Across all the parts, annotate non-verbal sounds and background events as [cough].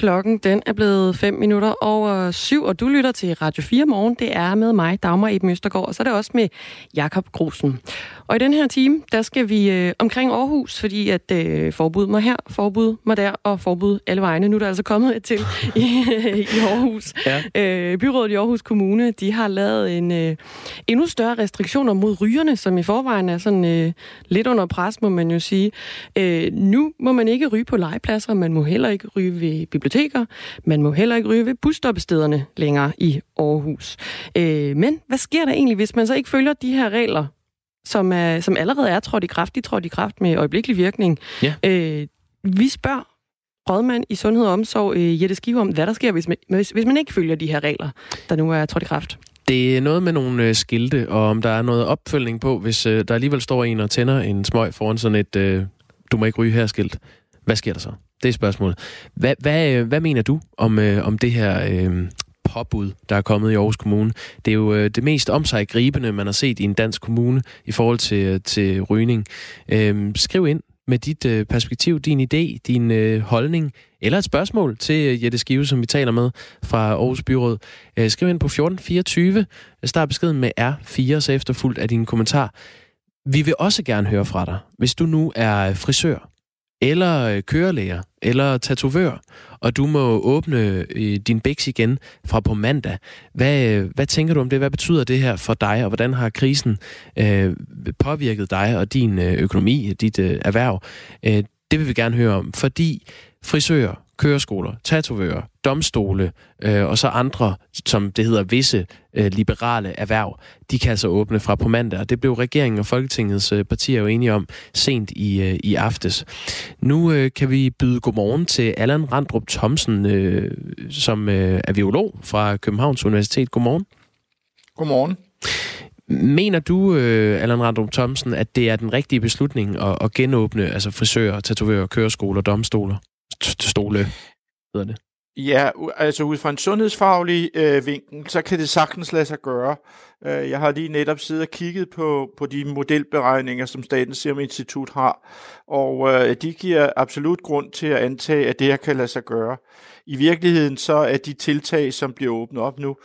Klokken den er blevet 5 minutter over syv, og du lytter til Radio 4 morgen. Det er med mig, Dagmar Eben Østergaard, og så er det også med Jakob Grusen. Og i den her time, der skal vi øh, omkring Aarhus, fordi at øh, forbud mig her, forbud mig der, og forbud alle vegne. Nu er der altså kommet et til i, [laughs] i Aarhus. Ja. Øh, byrådet i Aarhus Kommune, de har lavet en øh, endnu større restriktioner mod rygerne, som i forvejen er sådan øh, lidt under pres, må man jo sige. Øh, nu må man ikke ryge på legepladser, man må heller ikke ryge ved biblioteker, man må heller ikke ryge ved busstoppestederne længere i Aarhus. Øh, men hvad sker der egentlig, hvis man så ikke følger de her regler, som, er, som allerede er trådt i kraft? De trådt i kraft med øjeblikkelig virkning. Ja. Øh, vi spørger rådmand i Sundhed og Omsorg, øh, Jette Skive, om hvad der sker, hvis man, hvis, hvis man ikke følger de her regler, der nu er trådt i kraft. Det er noget med nogle øh, skilte, og om der er noget opfølgning på, hvis øh, der alligevel står en og tænder en smøg foran sådan et øh, du må ikke ryge her skilt. Hvad sker der så? Det er spørgsmålet. Hvad, hvad, øh, hvad mener du om, øh, om det her øh, påbud, der er kommet i Aarhus Kommune? Det er jo øh, det mest omsaggribende, man har set i en dansk kommune i forhold til, øh, til rygning. Øh, skriv ind med dit øh, perspektiv, din idé, din øh, holdning, eller et spørgsmål til Jette Skive, som vi taler med fra Aarhus Byråd. Øh, skriv ind på 1424. Start beskeden med R4, så efterfuldt af din kommentar. Vi vil også gerne høre fra dig, hvis du nu er frisør, eller øh, kørelæger, eller tatovør, og du må åbne øh, din bæks igen fra på mandag. Hvad, øh, hvad tænker du om det? Hvad betyder det her for dig, og hvordan har krisen øh, påvirket dig og din øh, økonomi, dit øh, erhverv? Øh, det vil vi gerne høre om, fordi frisører, køreskoler, tatovører, domstole øh, og så andre, som det hedder visse øh, liberale erhverv, de kan altså åbne fra på mandag. Det blev regeringen og Folketingets øh, partier jo enige om sent i, øh, i aftes. Nu øh, kan vi byde godmorgen til Allan Randrup Thomsen, øh, som øh, er biolog fra Københavns Universitet. Godmorgen. Godmorgen. Mener du, øh, Allan Randrup Thomsen, at det er den rigtige beslutning at, at genåbne altså frisører, tatovører, køreskoler, domstoler? Stole, øh, hedder det. Ja, altså ud fra en sundhedsfaglig øh, vinkel, så kan det sagtens lade sig gøre. Øh, jeg har lige netop siddet og kigget på, på de modelberegninger, som Statens Serum Institut har, og øh, de giver absolut grund til at antage, at det her kan lade sig gøre. I virkeligheden så er de tiltag, som bliver åbnet op nu,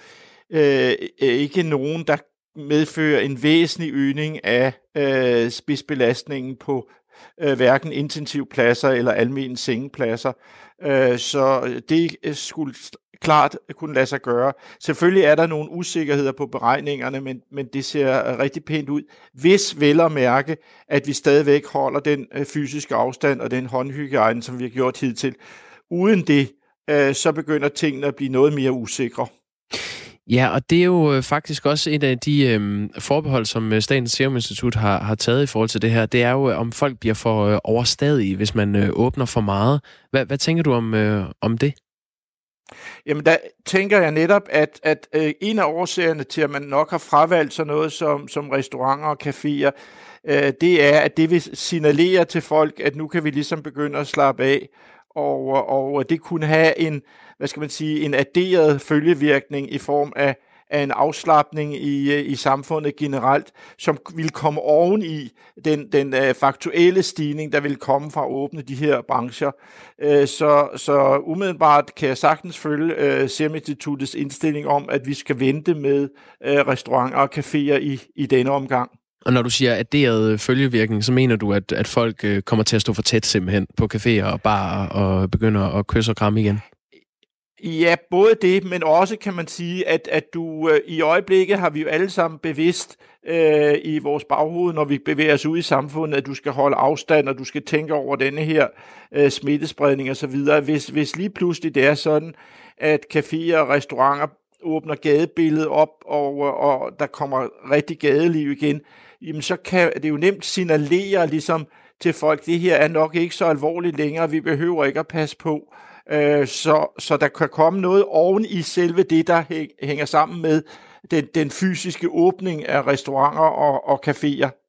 øh, øh ikke nogen, der medfører en væsentlig øgning af øh, spidsbelastningen på øh, hverken intensivpladser eller almindelige sengepladser. Øh, så det øh, skulle klart kunne lade sig gøre. Selvfølgelig er der nogle usikkerheder på beregningerne, men, men det ser øh, rigtig pænt ud, hvis vel at mærke, at vi stadigvæk holder den øh, fysiske afstand og den håndhygiejne, som vi har gjort hidtil. Uden det, øh, så begynder tingene at blive noget mere usikre. Ja, og det er jo øh, faktisk også et af de øhm, forbehold, som øh, Statens Serum Institut har, har taget i forhold til det her. Det er jo, øh, om folk bliver for øh, overstadige, hvis man øh, åbner for meget. Hvad, hvad tænker du om, øh, om det? Jamen, der tænker jeg netop, at, at øh, en af årsagerne til, at man nok har fravalgt sådan noget som, som restauranter og caféer, øh, det er, at det vil signalere til folk, at nu kan vi ligesom begynde at slappe af, og, og det kunne have en, hvad skal man sige, en adderet følgevirkning i form af, af en afslappning i, øh, i samfundet generelt, som vil komme oven i den, den øh, faktuelle stigning, der vil komme fra at åbne de her brancher. Øh, så, så umiddelbart kan jeg sagtens følge uh, Serum indstilling om, at vi skal vente med restauranter og caféer i, i denne omgang. Og når du siger adderet følgevirkning, så mener du, at, at folk kommer til at stå for tæt simpelthen på caféer og bar og begynder at kysse og kramme igen? Ja, både det, men også kan man sige, at, at du øh, i øjeblikket har vi jo alle sammen bevidst øh, i vores baghoved, når vi bevæger os ud i samfundet, at du skal holde afstand, og du skal tænke over denne her øh, smittespredning osv. Hvis, hvis lige pludselig det er sådan, at caféer og restauranter åbner gadebilledet op, og, øh, og der kommer rigtig gadeliv igen, jamen så kan det jo nemt signalere ligesom til folk, det her er nok ikke så alvorligt længere, vi behøver ikke at passe på. Øh, så, så der kan komme noget oven i selve det, der hænger sammen med den, den fysiske åbning af restauranter og, og caféer.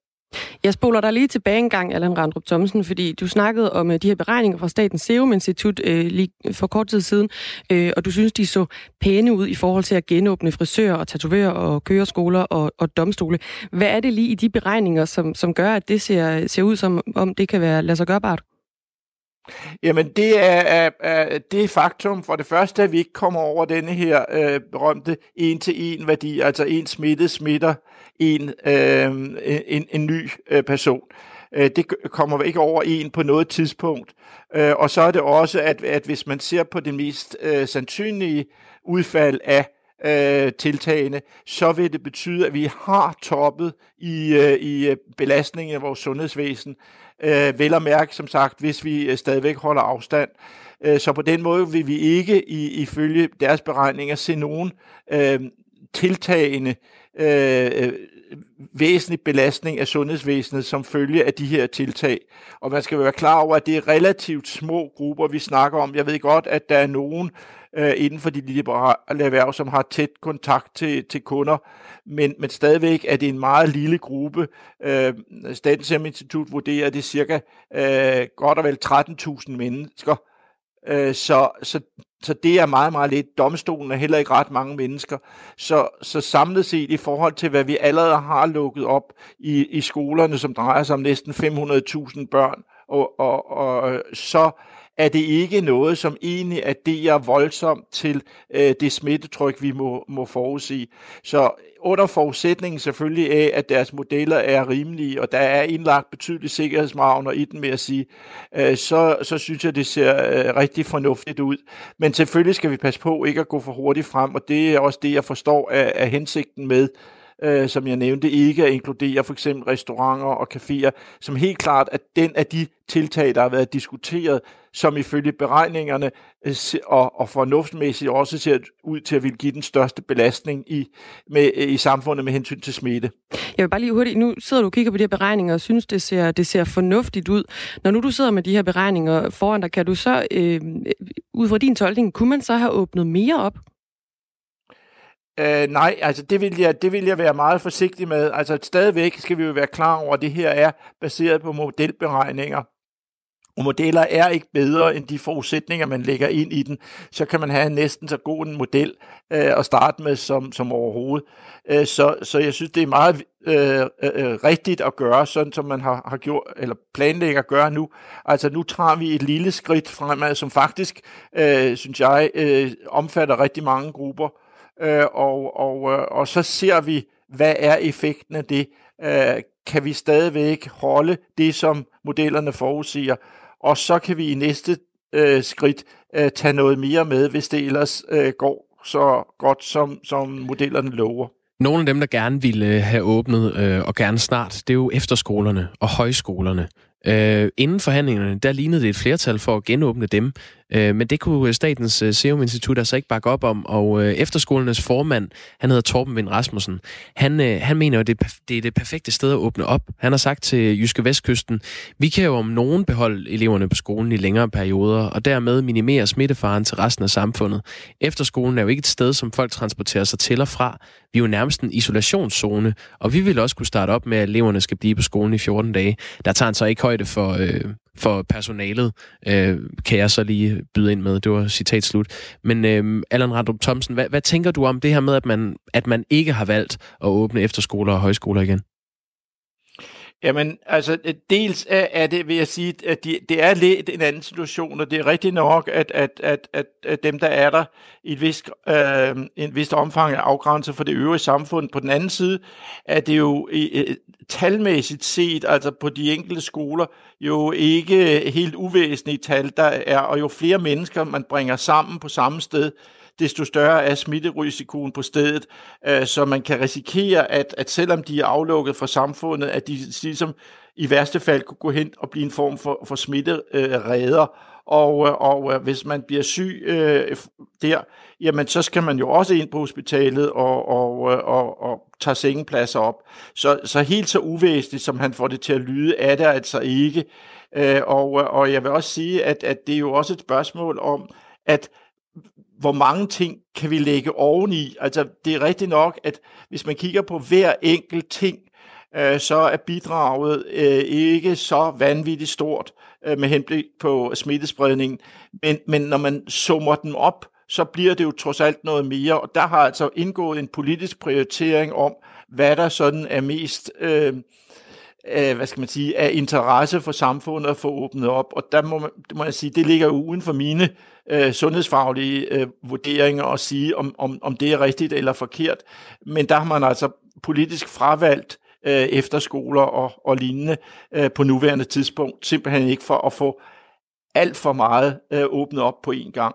Jeg spoler dig lige tilbage en gang, Allan Randrup Thomsen, fordi du snakkede om øh, de her beregninger fra Statens Serum Institut øh, lige for kort tid siden, øh, og du synes, de så pæne ud i forhold til at genåbne frisører og tatovører og køreskoler og, og domstole. Hvad er det lige i de beregninger, som, som gør, at det ser, ser ud som om det kan være lade sig gørbart? Jamen, det er, er, er det faktum for det første, at vi ikke kommer over denne her øh, berømte en-til-en værdi, altså en smittet smitter en, øh, en, en ny øh, person. Øh, det kommer ikke over en på noget tidspunkt. Øh, og så er det også, at, at hvis man ser på det mest øh, sandsynlige udfald af øh, tiltagene, så vil det betyde, at vi har toppet i, øh, i øh, belastningen af vores sundhedsvæsen. Øh, vel at mærke, som sagt, hvis vi øh, stadigvæk holder afstand. Øh, så på den måde vil vi ikke i, ifølge deres beregninger se nogen øh, tiltagende øh, øh væsentlig belastning af sundhedsvæsenet som følge af de her tiltag. Og man skal være klar over, at det er relativt små grupper, vi snakker om. Jeg ved godt, at der er nogen øh, inden for de liberale erhverv, som har tæt kontakt til, til kunder, men, men stadigvæk er det en meget lille gruppe. Øh, Statens Serum Institut vurderer, at det er cirka øh, godt og vel 13.000 mennesker. Øh, så, så, så det er meget, meget lidt. Domstolen er heller ikke ret mange mennesker. Så, så samlet set i forhold til, hvad vi allerede har lukket op i, i skolerne, som drejer sig om næsten 500.000 børn, og, og, og øh, så er det ikke noget, som egentlig adderer voldsomt til øh, det smittetryk, vi må, må forudsige. Så under forudsætningen selvfølgelig af, at deres modeller er rimelige, og der er indlagt betydelige sikkerhedsmargner i den, med at sige, øh, så, så synes jeg, det ser øh, rigtig fornuftigt ud. Men selvfølgelig skal vi passe på ikke at gå for hurtigt frem, og det er også det, jeg forstår af, af hensigten med øh, som jeg nævnte, ikke at inkludere for eksempel restauranter og caféer, som helt klart er den af de tiltag, der har været diskuteret, som ifølge beregningerne øh, og, og fornuftsmæssigt også ser ud til at ville give den største belastning i, med, øh, i samfundet med hensyn til smitte. Jeg vil bare lige hurtigt, nu sidder du og kigger på de her beregninger og synes, det ser, det ser fornuftigt ud. Når nu du sidder med de her beregninger foran dig, kan du så, øh, øh ud fra din tolkning, kunne man så have åbnet mere op? Øh, nej, altså det vil, jeg, det vil jeg være meget forsigtig med. Altså stadigvæk skal vi jo være klar over, at det her er baseret på modelberegninger. Og modeller er ikke bedre end de forudsætninger, man lægger ind i den. Så kan man have næsten så god en model øh, at starte med som, som overhovedet. Øh, så, så jeg synes, det er meget øh, øh, øh, rigtigt at gøre, sådan som man har, har gjort, eller planlægger at gøre nu. Altså nu tager vi et lille skridt fremad, som faktisk, øh, synes jeg, øh, omfatter rigtig mange grupper øh, og, og, øh, og så ser vi, hvad er effekten af det? Øh, kan vi stadigvæk holde det, som modellerne forudsiger? Og så kan vi i næste øh, skridt øh, tage noget mere med, hvis det ellers øh, går så godt, som, som modellerne lover. Nogle af dem, der gerne ville øh, have åbnet, øh, og gerne snart, det er jo efterskolerne og højskolerne. Øh, inden forhandlingerne, der lignede det et flertal for at genåbne dem. Øh, men det kunne øh, Statens øh, Serum Institut altså ikke bakke op om, og øh, efterskolernes formand, han hedder Torben Vind Rasmussen, han, øh, han mener jo, at det, det er det perfekte sted at åbne op. Han har sagt til Jyske Vestkysten, vi kan jo om nogen beholde eleverne på skolen i længere perioder, og dermed minimere smittefaren til resten af samfundet. Efterskolen er jo ikke et sted, som folk transporterer sig til og fra. Vi er jo nærmest en isolationszone, og vi vil også kunne starte op med, at eleverne skal blive på skolen i 14 dage. Der tager han så ikke højde for, øh, for personalet, øh, kan jeg så lige byde ind med. Det var citat slut. Men øh, Allan Randrup Thomsen, hvad, hvad tænker du om det her med, at man, at man ikke har valgt at åbne efterskoler og højskoler igen? Jamen, altså, øh, dels er, er det, vil jeg sige, at de, det er lidt en anden situation, og det er rigtigt nok, at, at, at, at, at dem, der er der i et vist, øh, en vist omfang er afgrænset for det øvrige samfund. På den anden side er det jo i, talmæssigt set, altså på de enkelte skoler, jo ikke helt uvæsentlige tal, der er, og jo flere mennesker man bringer sammen på samme sted, desto større er smitterisikoen på stedet, øh, så man kan risikere, at, at selvom de er aflukket fra samfundet, at de ligesom i værste fald kunne gå hen og blive en form for, for smittereder. Øh, og, og øh, hvis man bliver syg øh, der, jamen så skal man jo også ind på hospitalet og, og, øh, og, og tage sengepladser op. Så, så helt så uvæsentligt, som han får det til at lyde, er det altså ikke. Øh, og, og jeg vil også sige, at, at det er jo også et spørgsmål om, at hvor mange ting kan vi lægge oveni? Altså, det er rigtigt nok, at hvis man kigger på hver enkelt ting, øh, så er bidraget øh, ikke så vanvittigt stort øh, med henblik på smittespredningen. Men, men når man summer dem op, så bliver det jo trods alt noget mere, og der har altså indgået en politisk prioritering om, hvad der sådan er mest... Øh, øh, hvad skal man sige, af interesse for samfundet at få åbnet op. Og der må, man, må jeg sige, det ligger jo uden for mine øh, sundhedsfaglige øh, vurderinger at sige, om, om, om det er rigtigt eller forkert. Men der har man altså politisk fravalgt øh, efterskoler og, og lignende øh, på nuværende tidspunkt, simpelthen ikke for at få alt for meget øh, åbnet op på én gang.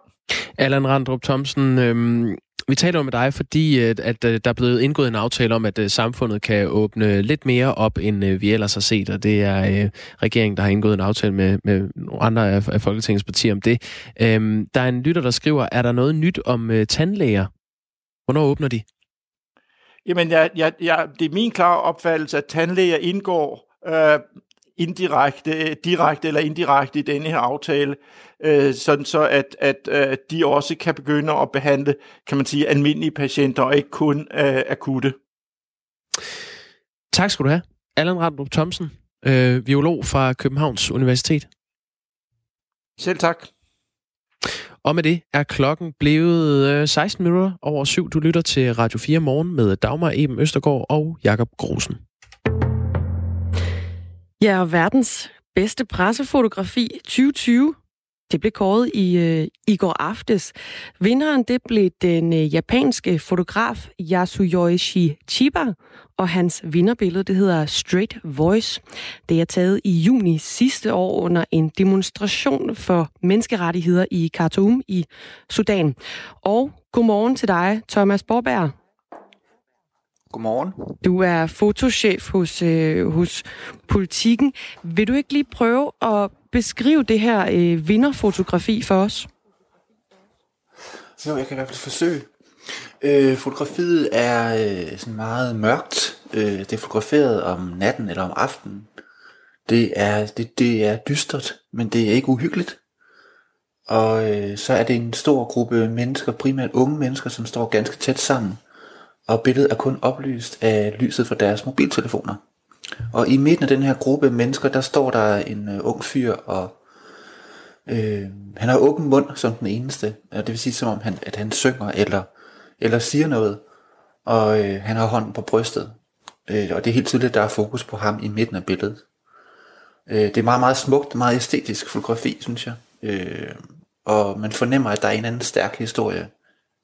Allan Randrup Thomsen, øh, vi taler med dig, fordi øh, at, at der er blevet indgået en aftale om, at at samfundet kan åbne lidt mere op, end vi ellers har set, og det er øh, regeringen, der har indgået en aftale med, med nogle andre af, af Folketingets partier om det. Øhm, der er en lytter, der skriver, er der noget nyt om øh, tandlæger? Hvornår åbner de? Jamen, jeg, jeg, jeg, det er min klare opfattelse, at tandlæger indgår øh, indirekte, direkte eller indirekte i denne her aftale, øh, sådan så at, at øh, de også kan begynde at behandle, kan man sige, almindelige patienter og ikke kun øh, akutte. Tak skal du have. Allan Randrup Thomsen, øh, biolog fra Københavns Universitet. Selv tak. Og med det er klokken blevet 16 øh, minutter over syv. Du lytter til Radio 4 morgen med Dagmar Eben Østergaard og Jakob Grosen. Ja, og verdens bedste pressefotografi 2020 det blev kåret i, øh, i går aftes. Vinderen det blev den øh, japanske fotograf Yasuyoshi Chiba, og hans vinderbillede det hedder Straight Voice. Det er taget i juni sidste år under en demonstration for menneskerettigheder i Khartoum i Sudan. Og godmorgen til dig, Thomas Borberg. Godmorgen. Du er fotochef hos, øh, hos Politiken. Vil du ikke lige prøve at beskrive det her øh, vinderfotografi for os? Jo, jeg kan i hvert fald forsøge. Øh, fotografiet er øh, sådan meget mørkt. Øh, det er fotograferet om natten eller om aftenen. Det er, det, det er dystert, men det er ikke uhyggeligt. Og øh, så er det en stor gruppe mennesker, primært unge mennesker, som står ganske tæt sammen og billedet er kun oplyst af lyset fra deres mobiltelefoner. Og i midten af den her gruppe mennesker, der står der en øh, ung fyr, og øh, han har åben mund som den eneste. Det vil sige, som om han, at han synger eller, eller siger noget, og øh, han har hånden på brystet. Øh, og det er helt tydeligt, at der er fokus på ham i midten af billedet. Øh, det er meget, meget smukt, meget æstetisk fotografi, synes jeg. Øh, og man fornemmer, at der er en anden stærk historie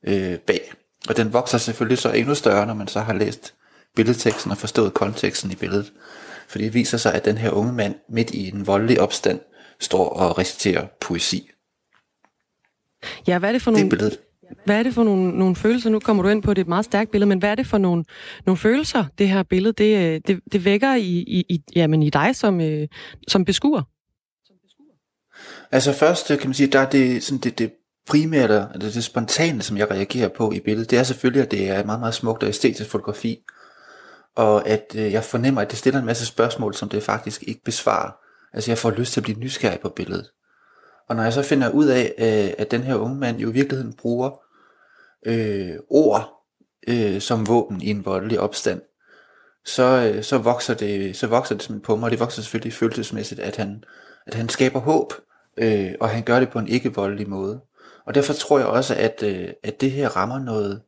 øh, bag. Og den vokser selvfølgelig så endnu større, når man så har læst billedteksten og forstået konteksten i billedet. For det viser sig, at den her unge mand midt i en voldelig opstand står og reciterer poesi. Ja, hvad er det for nogle... Det Hvad er det for nogle, nogle følelser? Nu kommer du ind på, det et meget stærkt billede, men hvad er det for nogle, nogle følelser, det her billede, det, det, det vækker i, i, i, jamen i dig som, øh, som beskuer? Altså først kan man sige, der er det, sådan det, det primært, eller det spontane, som jeg reagerer på i billedet, det er selvfølgelig, at det er et meget, meget smukt og æstetisk fotografi, og at øh, jeg fornemmer, at det stiller en masse spørgsmål, som det faktisk ikke besvarer. Altså jeg får lyst til at blive nysgerrig på billedet. Og når jeg så finder ud af, øh, at den her unge mand jo i virkeligheden bruger øh, ord øh, som våben i en voldelig opstand, så, øh, så, vokser det, så vokser det simpelthen på mig, og det vokser selvfølgelig følelsesmæssigt, at han, at han skaber håb, øh, og han gør det på en ikke voldelig måde. Og derfor tror jeg også, at, øh, at det her rammer noget,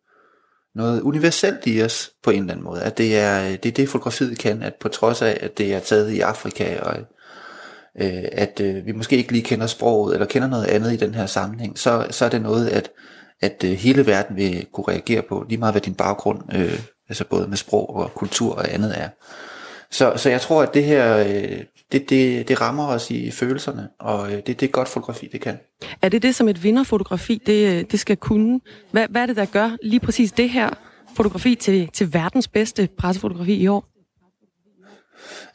noget universelt i os på en eller anden måde. At det er øh, det, er det fotografiet kan, at på trods af, at det er taget i Afrika, og øh, at øh, vi måske ikke lige kender sproget, eller kender noget andet i den her sammenhæng, så, så er det noget, at, at øh, hele verden vil kunne reagere på, lige meget hvad din baggrund, øh, altså både med sprog og kultur og andet er. Så, så jeg tror, at det her, øh, det, det, det rammer os i følelserne, og øh, det, det er godt fotografi, det kan. Er det det, som et vinderfotografi, det, øh, det skal kunne? Hvad, hvad er det, der gør lige præcis det her fotografi til, til verdens bedste pressefotografi i år?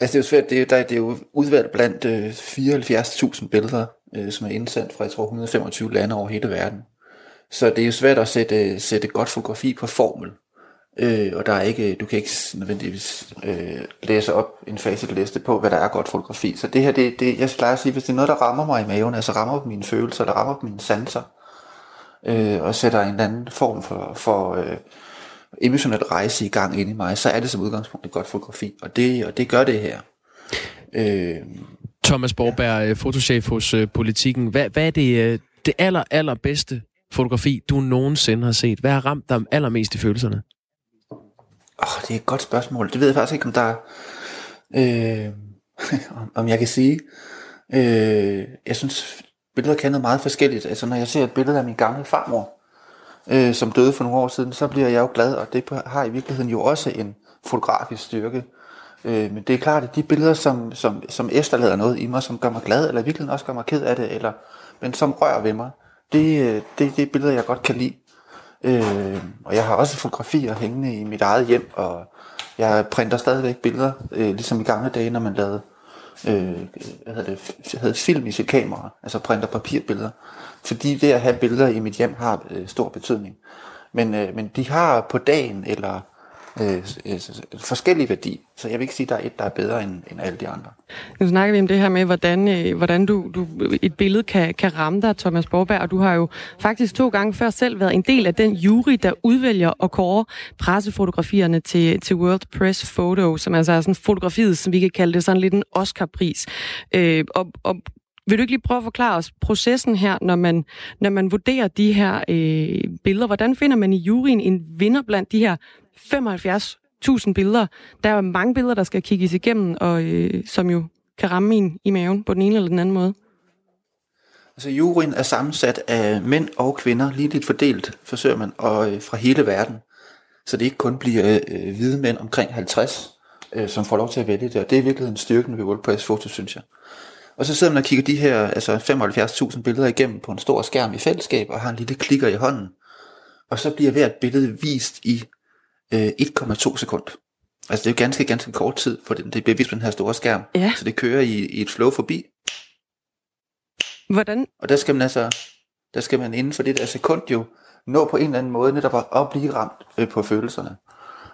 Altså det er jo svært, det er, der, det er jo udvalgt blandt øh, 74.000 billeder, øh, som er indsendt fra, jeg tror, 125 lande over hele verden. Så det er jo svært at sætte, sætte godt fotografi på formel. Øh, og der er ikke, du kan ikke nødvendigvis øh, læse op en facitliste på, hvad der er godt fotografi. Så det her, det, det, jeg plejer at sige, hvis det er noget, der rammer mig i maven, altså rammer på mine følelser, der rammer på mine sanser, øh, og sætter en eller anden form for, for øh, emotionel rejse i gang ind i mig, så er det som udgangspunkt et godt fotografi. Og det, og det gør det her. Øh, Thomas Borberg, ja. Øh, fotochef hos uh, Politiken. Hvad, hvad er det, uh, det aller, aller bedste fotografi, du nogensinde har set? Hvad har ramt dig allermest i følelserne? Oh, det er et godt spørgsmål. Det ved jeg faktisk ikke, om der er... Øh, [laughs] om jeg kan sige. Øh, jeg synes, billeder kan noget meget forskelligt. Altså når jeg ser et billede af min gamle farmor, øh, som døde for nogle år siden, så bliver jeg jo glad, og det har i virkeligheden jo også en fotografisk styrke. Øh, men det er klart, at de billeder, som, som, som efterlader noget i mig, som gør mig glad, eller i virkeligheden også gør mig ked af det, eller, men som rører ved mig, det, øh, det, det er billeder, jeg godt kan lide. Øh, og jeg har også fotografier hængende i mit eget hjem, og jeg printer stadigvæk billeder, øh, ligesom i gamle dage, når man lavede øh, hvad hedder det, havde film i sit kamera, altså printer papirbilleder. Fordi det at have billeder i mit hjem har øh, stor betydning. Men, øh, men de har på dagen eller øh, øh, forskellig værdi. Så jeg vil ikke sige, at der er et, der er bedre end, end alle de andre. Nu snakker vi om det her med, hvordan, øh, hvordan du, du, et billede kan, kan ramme dig, Thomas Borberg, og du har jo faktisk to gange før selv været en del af den jury, der udvælger og kårer pressefotografierne til, til World Press Photo, som altså er sådan fotografiet, som vi kan kalde det sådan lidt en Oscar-pris. Øh, og, og vil du ikke lige prøve at forklare os processen her, når man, når man vurderer de her øh, billeder? Hvordan finder man i juryen en vinder blandt de her 75.000 billeder. Der er mange billeder, der skal kigges igennem, og øh, som jo kan ramme en i maven på den ene eller den anden måde. Altså juryen er sammensat af mænd og kvinder, ligeligt fordelt, forsøger man, og øh, fra hele verden. Så det ikke kun bliver øh, øh hvide mænd omkring 50, øh, som får lov til at vælge det, og det er virkelig en styrken ved WordPress Photo, synes jeg. Og så sidder man og kigger de her altså 75.000 billeder igennem på en stor skærm i fællesskab, og har en lille klikker i hånden. Og så bliver hvert billede vist i øh, 1,2 sekund. Altså det er jo ganske, ganske kort tid, for det, det bliver vist på den her store skærm. Ja. Så det kører i, i et flow forbi. Hvordan? Og der skal man altså, der skal man inden for det der sekund jo nå på en eller anden måde netop at, at blive ramt øh, på følelserne.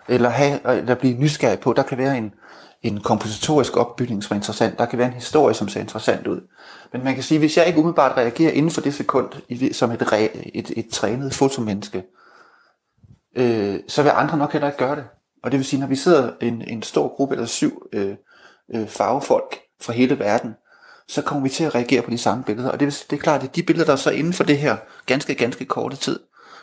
Eller, have, eller blive nysgerrig på, der kan være en, en kompositorisk opbygning, som er interessant. Der kan være en historie, som ser interessant ud. Men man kan sige, hvis jeg ikke umiddelbart reagerer inden for det sekund, som et, et, et, et trænet fotomenneske, øh, så vil andre nok heller ikke gøre det. Og det vil sige, når vi sidder en, en stor gruppe eller syv øh, øh, farvefolk fra hele verden, så kommer vi til at reagere på de samme billeder. Og det, vil, det er klart, at de billeder, der er så inden for det her ganske, ganske korte tid,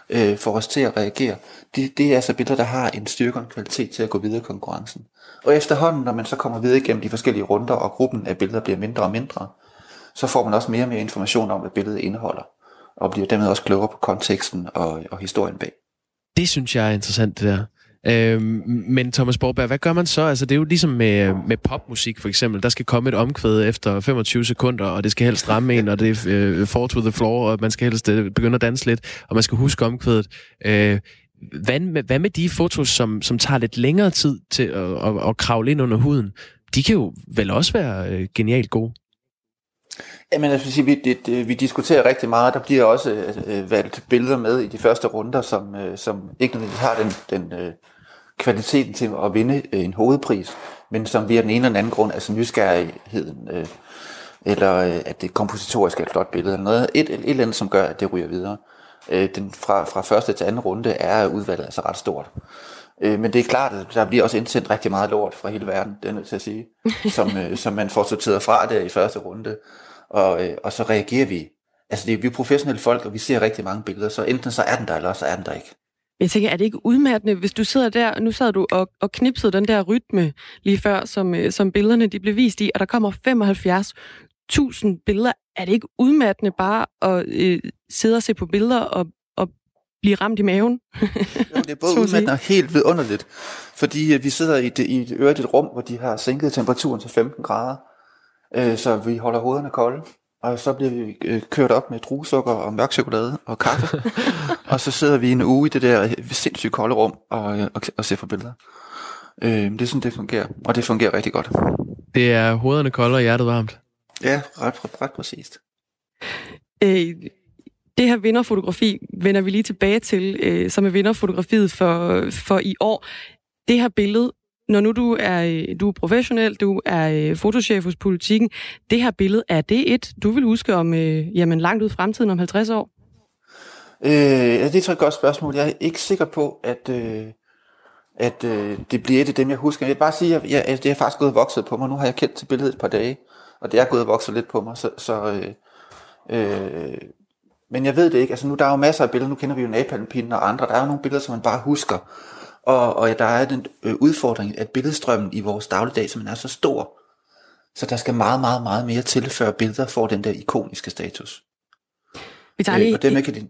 øh, får os til at reagere, det, det er altså billeder, der har en styrke og en kvalitet til at gå videre i konkurrencen. Og efterhånden, når man så kommer videre igennem de forskellige runder, og gruppen af billeder bliver mindre og mindre, så får man også mere og mere information om, hvad billedet indeholder, og bliver dermed også klogere på konteksten og, og historien bag. Det synes jeg er interessant, det der. Øhm, men Thomas Borberg, hvad gør man så? Altså, det er jo ligesom med, med popmusik for eksempel. Der skal komme et omkvæd efter 25 sekunder, og det skal helst ramme en, og det er øh, fall to the floor, og man skal helst øh, begynde at danse lidt, og man skal huske omkvædet. Øh, hvad, med, hvad med de fotos, som, som tager lidt længere tid til at, at, at kravle ind under huden? De kan jo vel også være øh, genialt gode. Jamen, jeg vil sige, vi, det, vi diskuterer rigtig meget. Der bliver også øh, valgt billeder med i de første runder, som, øh, som ikke nødvendigvis har den, den øh, kvaliteten til at vinde øh, en hovedpris, men som via den ene eller den anden grund, altså nysgerrigheden, øh, eller øh, at det kompositoriske er et flot billede, eller noget, et, et, et eller andet, som gør, at det ryger videre. Øh, den, fra, fra første til anden runde er udvalget altså ret stort. Øh, men det er klart, at der bliver også indsendt rigtig meget lort fra hele verden, det er nødt til at sige, som, øh, som man får sorteret fra der i første runde og, øh, og så reagerer vi. Altså det, vi er professionelle folk, og vi ser rigtig mange billeder, så enten så er den der, eller så er den der ikke. Jeg tænker, er det ikke udmattende, hvis du sidder der, nu sad du og, og knipsede den der rytme lige før, som, øh, som billederne de blev vist i, og der kommer 75.000 billeder. Er det ikke udmattende bare at øh, sidde og se på billeder og, og blive ramt i maven? jo, det er både [laughs] udmattende og helt vidunderligt, fordi øh, vi sidder i et, i et øvrigt rum, hvor de har sænket temperaturen til 15 grader, øh, så vi holder hovederne kolde. Og så bliver vi øh, kørt op med druesukker og mørk chokolade og kaffe. [laughs] og så sidder vi en uge i det der sindssygt kolde rum og, øh, og, og ser på billeder. Øh, det er sådan, det fungerer. Og det fungerer rigtig godt. Det er hovederne kolde og hjertet varmt. Ja, ret, ret, ret præcist. Øh, det her vinderfotografi vender vi lige tilbage til, øh, som er vinderfotografiet for, for i år. Det her billede når nu du er, du er professionel, du er øh, fotochef hos politikken, det her billede, er det et, du vil huske om øh, jamen, langt ud i fremtiden, om 50 år? Øh, det er et godt spørgsmål. Jeg er ikke sikker på, at, øh, at øh, det bliver et af dem, jeg husker. Jeg vil bare sige, at jeg, jeg, det har faktisk gået vokset på mig. Nu har jeg kendt til billedet et par dage, og det er gået vokset lidt på mig. Så, så, øh, øh, men jeg ved det ikke. Altså nu der er jo masser af billeder. Nu kender vi jo napalm og andre. Der er jo nogle billeder, som man bare husker og, og der er den øh, udfordring, at billedstrømmen i vores dagligdag simpelthen er så stor, så der skal meget, meget, meget mere til, før billeder får den der ikoniske status. Vi tager lige... Øh, og dermed kan det,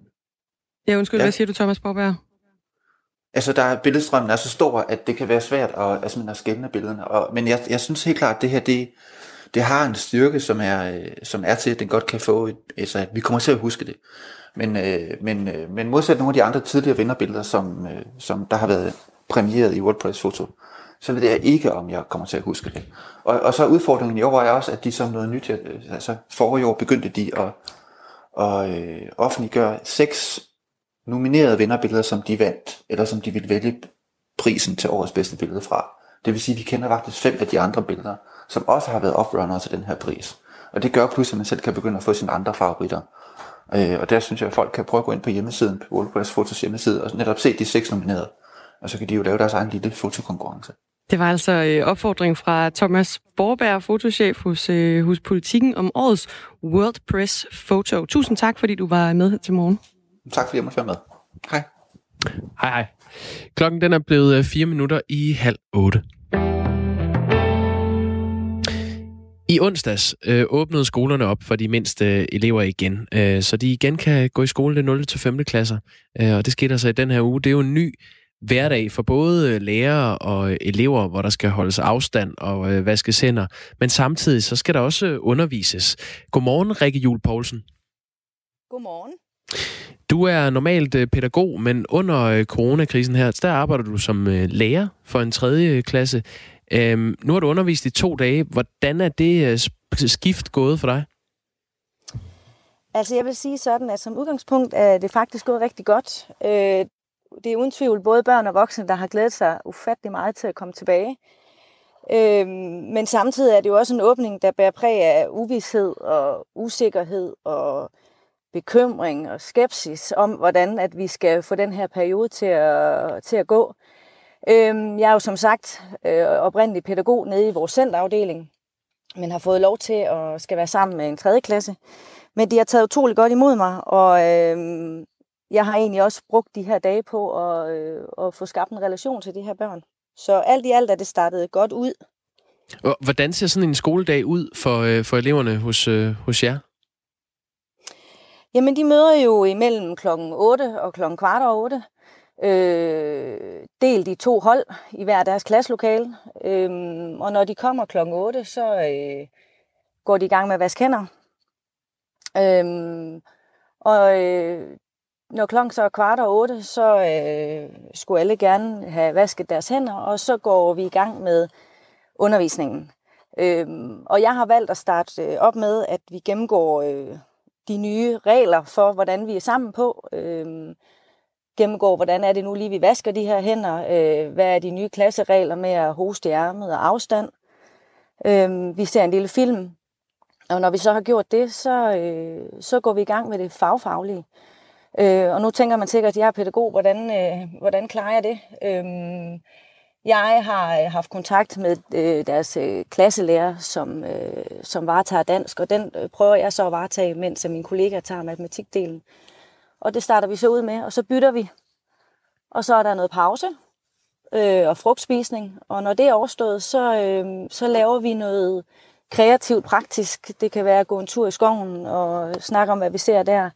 Ja, undskyld, Ja. hvad siger du, Thomas Borberg? Altså, der er, billedstrømmen er så stor, at det kan være svært at, altså, at skænde billederne. Og, men jeg, jeg synes helt klart, at det her, det, det har en styrke, som er, øh, som er til, at den godt kan få, et, altså, at vi kommer til at huske det. Men, øh, men, øh, men modsat nogle af de andre tidligere vinderbilleder, som, øh, som der har været præmieret i WordPress Foto, så ved jeg ikke, om jeg kommer til at huske det. Og, og så udfordringen i år er også, at de som noget nyt, øh, altså forrige år begyndte de at, at øh, offentliggøre seks nominerede vinderbilleder, som de vandt, eller som de ville vælge prisen til årets bedste billede fra. Det vil sige, at vi kender faktisk fem af de andre billeder, som også har været offrunner til den her pris. Og det gør pludselig, at man selv kan begynde at få sine andre favoritter. Øh, og der synes jeg, at folk kan prøve at gå ind på hjemmesiden, på WordPress Fotos hjemmeside, og netop se de seks nominerede. Og så kan de jo lave deres egen lille fotokonkurrence. Det var altså øh, opfordring fra Thomas Borberg, fotochef hos, øh, hos Politikken, om årets World Press Photo. Tusind tak, fordi du var med her til morgen. Tak fordi jeg måtte være med. Hej. Hej hej. Klokken den er blevet øh, fire minutter i halv otte. I onsdags øh, åbnede skolerne op for de mindste øh, elever igen, øh, så de igen kan gå i skole det 0. til 5. klasser. Øh, og det sker der så i den her uge. Det er jo en ny hverdag for både øh, lærere og øh, elever, hvor der skal holdes afstand og øh, vaskes hænder. Men samtidig så skal der også undervises. Godmorgen, Rikke Jul Poulsen. Godmorgen. Du er normalt pædagog, men under coronakrisen her, der arbejder du som lærer for en tredje klasse. Øhm, nu har du undervist i to dage. Hvordan er det øh, skift gået for dig? Altså jeg vil sige sådan, at som udgangspunkt er det faktisk gået rigtig godt. Øh, det er uden tvivl både børn og voksne, der har glædet sig ufattelig meget til at komme tilbage. Øh, men samtidig er det jo også en åbning, der bærer præg af uvidshed og usikkerhed og bekymring og skepsis om, hvordan at vi skal få den her periode til at, til at gå. Øhm, jeg er jo som sagt øh, oprindelig pædagog nede i vores centerafdeling, men har fået lov til at skal være sammen med en tredje klasse. Men de har taget utrolig godt imod mig, og øh, jeg har egentlig også brugt de her dage på at, øh, at få skabt en relation til de her børn. Så alt i alt er det startet godt ud. Og Hvordan ser sådan en skoledag ud for, øh, for eleverne hos, øh, hos jer? Jamen, de møder jo imellem klokken 8 og klokken kvart over 8. Øh, delt i to hold i hver deres klasselokale. Øh, og når de kommer kl. 8, så øh, går de i gang med at vaske hænder. Øh, og øh, når klokken så er kvart over 8, så øh, skulle alle gerne have vasket deres hænder, og så går vi i gang med undervisningen. Øhm, og jeg har valgt at starte øh, op med, at vi gennemgår øh, de nye regler for, hvordan vi er sammen på. Øh, gennemgår, hvordan er det nu lige, vi vasker de her hænder. Øh, hvad er de nye klasseregler med at hoste i ærmet og afstand. Øh, vi ser en lille film. Og når vi så har gjort det, så, øh, så går vi i gang med det fagfaglige. Øh, og nu tænker man sikkert, at jeg er pædagog, hvordan, øh, hvordan klarer jeg det? Øh, jeg har øh, haft kontakt med øh, deres øh, klasselærer, som, øh, som varetager dansk, og den øh, prøver jeg så at varetage, mens min kollega tager matematikdelen. Og det starter vi så ud med, og så bytter vi. Og så er der noget pause øh, og frugtspisning, og når det er overstået, så, øh, så laver vi noget kreativt, praktisk. Det kan være at gå en tur i skoven og snakke om, hvad vi ser der.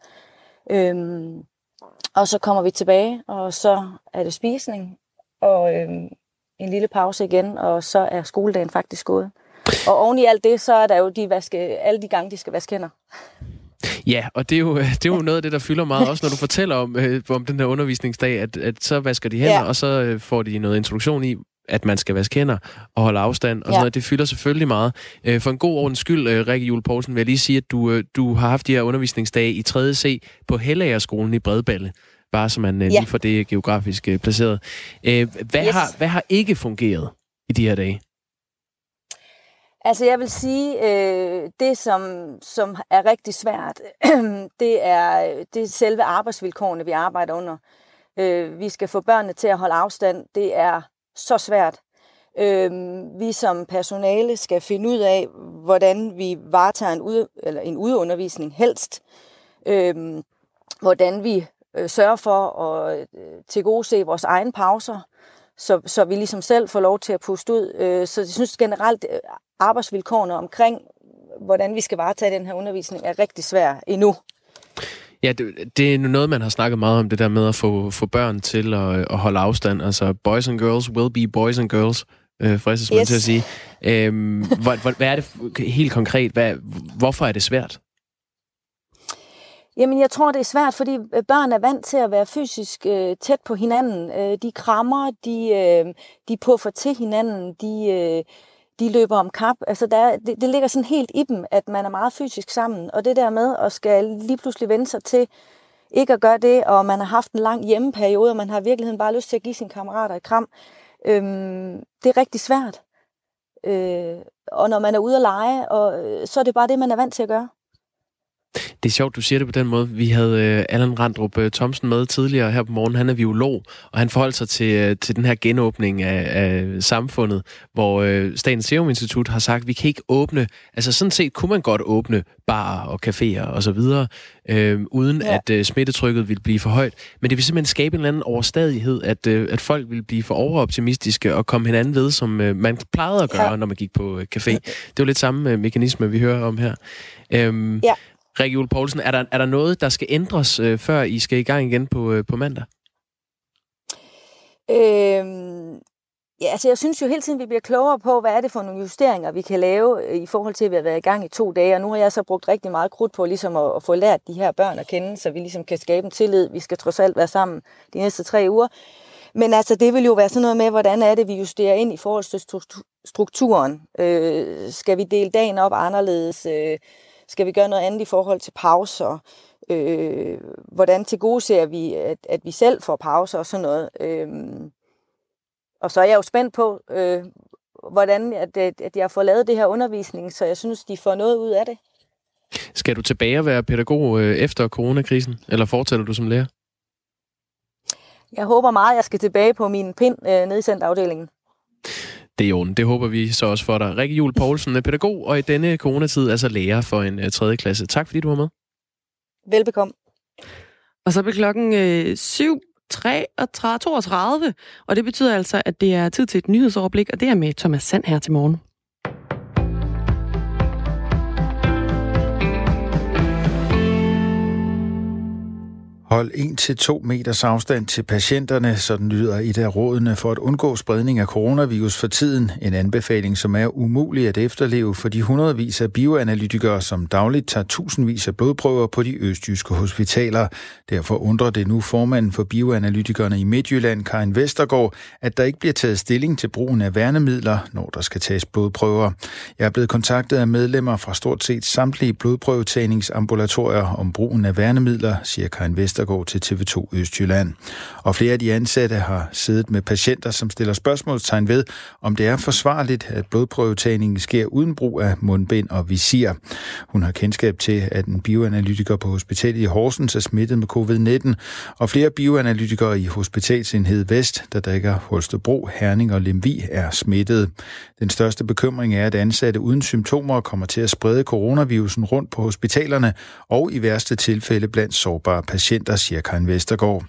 Øhm, og så kommer vi tilbage, og så er det spisning, og øhm, en lille pause igen, og så er skoledagen faktisk gået. Og oven i alt det, så er der jo de vaske, alle de gange, de skal vaske hænder. Ja, og det er, jo, [laughs] det er jo noget af det, der fylder meget, også når du fortæller om, øh, om den her undervisningsdag, at, at så vasker de hænder, ja. Og så øh, får de noget introduktion i, at man skal vaske hænder og holde afstand, og sådan Ja. noget. Det fylder selvfølgelig meget. Øh, For en god ordens skyld, øh, Rikke Jule Poulsen, vil jeg lige sige, at du, øh, du har haft de her undervisningsdage i 3. C på Hellagerskolen i Bredballe, bare så man øh, Ja. lige får det geografisk øh, placeret. Øh, Hvad, Yes. har, hvad har ikke fungeret i de her dage? Altså jeg vil sige, øh, det som, som er rigtig svært, [clears throat] det er, det er selve arbejdsvilkårene, vi arbejder under. Øh, vi skal få børnene til at holde afstand. Det er så svært. Øh, vi som personale skal finde ud af, hvordan vi varetager en, ud, eller en udeundervisning helst. Øh, hvordan vi øh, sørger for at øh, tilgodese vores egen pauser, så, så vi ligesom selv får lov til at puste ud. Øh, så jeg synes generelt, øh, arbejdsvilkårene omkring, hvordan vi skal varetage den her undervisning, er rigtig svær endnu. Ja, det, det er noget, man har snakket meget om, det der med at få, få børn til at, at holde afstand. Altså, boys and girls will be boys and girls, øh, fristes man yes. til at sige. Øhm, hvad, hvad er det helt konkret? Hvad, hvorfor er det svært? Jamen, jeg tror, det er svært, fordi øh, børn er vant til at være fysisk øh, tæt på hinanden. Øh, de krammer, de, øh, de puffer til hinanden, de, øh, de løber om kap. Altså, der, det, det ligger sådan helt i dem, at man er meget fysisk sammen. Og det der med at skal lige pludselig vende sig til ikke at gøre det, og man har haft en lang hjemmeperiode, og man har i virkeligheden bare lyst til at give sine kammerater et kram, øh, det er rigtig svært. Øh, og når man er ude at lege, og, øh, så er det bare det, man er vant til at gøre. Det er sjovt, du siger det på den måde. Vi havde uh, Allan Randrup uh, Thomsen med tidligere her på morgen. Han er biolog, og han forholdt sig til, uh, til den her genåbning af, af samfundet, hvor uh, Statens Serum Institut har sagt, at vi kan ikke åbne, altså sådan set kunne man godt åbne barer og caféer og så videre, uh, uden ja. at uh, smittetrykket ville blive for højt. Men det vil simpelthen skabe en eller anden overstadighed, at, uh, at folk vil blive for overoptimistiske og komme hinanden ved, som uh, man plejede at gøre, ja. når man gik på uh, café. Det var lidt samme uh, mekanisme, vi hører om her. Um, ja. Rikke Jule Poulsen, er der, er der noget, der skal ændres, øh, før I skal i gang igen på, øh, på mandag? Øhm, ja, altså jeg synes jo hele tiden, vi bliver klogere på, hvad er det for nogle justeringer, vi kan lave øh, i forhold til, at vi har været i gang i to dage. Og nu har jeg så brugt rigtig meget krudt på ligesom at, at få lært de her børn at kende, så vi ligesom kan skabe en tillid. Vi skal trods alt være sammen de næste tre uger. Men altså, det vil jo være sådan noget med, hvordan er det, vi justerer ind i forhold til strukturen. Øh, skal vi dele dagen op anderledes? Øh, skal vi gøre noget andet i forhold til pauser? Øh, hvordan til gode ser vi, at, at vi selv får pauser og sådan noget? Øh, og så er jeg jo spændt på, øh, hvordan at, at jeg får lavet det her undervisning, så jeg synes, de får noget ud af det. Skal du tilbage og være pædagog øh, efter coronakrisen, eller fortsætter du som lærer? Jeg håber meget, at jeg skal tilbage på min pind øh, nede i centerafdelingen. Det er jo Det håber vi så også for dig. Rikke Jul Poulsen er pædagog, og i denne coronatid altså lærer for en uh, øh, 3. klasse. Tak fordi du var med. Velbekomme. Og så bliver klokken øh, 7 32, og det betyder altså, at det er tid til et nyhedsoverblik, og det er med Thomas Sand her til morgen. Hold 1-2 meters afstand til patienterne, sådan lyder et af rådene for at undgå spredning af coronavirus for tiden. En anbefaling, som er umulig at efterleve for de hundredvis af bioanalytikere, som dagligt tager tusindvis af blodprøver på de østjyske hospitaler. Derfor undrer det nu formanden for bioanalytikerne i Midtjylland, Karin Vestergaard, at der ikke bliver taget stilling til brugen af værnemidler, når der skal tages blodprøver. Jeg er blevet kontaktet af medlemmer fra stort set samtlige blodprøvetagningsambulatorier om brugen af værnemidler, siger Karin Vestergaard Vestergaard til TV2 Østjylland. Og flere af de ansatte har siddet med patienter, som stiller spørgsmålstegn ved, om det er forsvarligt, at blodprøvetagningen sker uden brug af mundbind og visir. Hun har kendskab til, at en bioanalytiker på hospitalet i Horsens er smittet med covid-19, og flere bioanalytikere i Hospitalsenhed Vest, der dækker Holstebro, Herning og Lemvi, er smittet. Den største bekymring er, at ansatte uden symptomer kommer til at sprede coronavirusen rundt på hospitalerne og i værste tilfælde blandt sårbare patienter der siger Karin Vestergaard.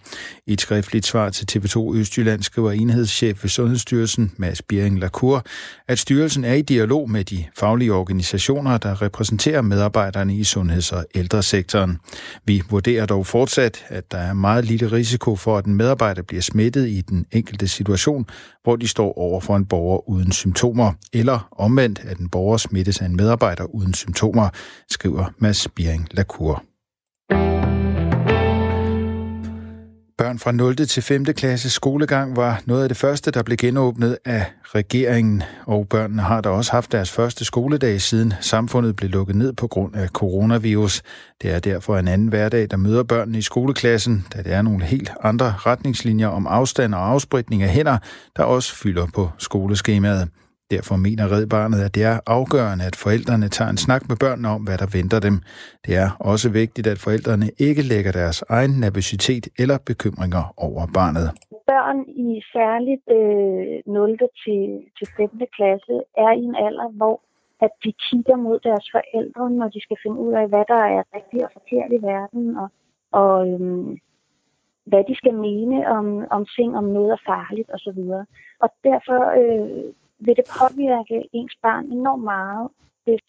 I et skriftligt svar til TV2 Østjylland skriver enhedschef ved Sundhedsstyrelsen, Mads Biering Lacour, at styrelsen er i dialog med de faglige organisationer, der repræsenterer medarbejderne i sundheds- og ældresektoren. Vi vurderer dog fortsat, at der er meget lille risiko for, at en medarbejder bliver smittet i den enkelte situation, hvor de står over for en borger uden symptomer, eller omvendt, at en borger smittes af en medarbejder uden symptomer, skriver Mads Biering Lacour. Børn fra 0. til 5. klasse skolegang var noget af det første, der blev genåbnet af regeringen, og børnene har da også haft deres første skoledag siden samfundet blev lukket ned på grund af coronavirus. Det er derfor en anden hverdag, der møder børnene i skoleklassen, da det er nogle helt andre retningslinjer om afstand og afspritning af hænder, der også fylder på skoleskemaet. Derfor mener Red Barnet, at det er afgørende, at forældrene tager en snak med børnene om, hvad der venter dem. Det er også vigtigt, at forældrene ikke lægger deres egen nervøsitet eller bekymringer over barnet. Børn i særligt øh, 0. til, til 5. klasse er i en alder, hvor at de kigger mod deres forældre, når de skal finde ud af, hvad der er rigtigt og forkert i verden. Og, og øhm, hvad de skal mene om, om ting, om noget er farligt osv. Og derfor øh, vil det påvirke ens barn enormt meget, hvis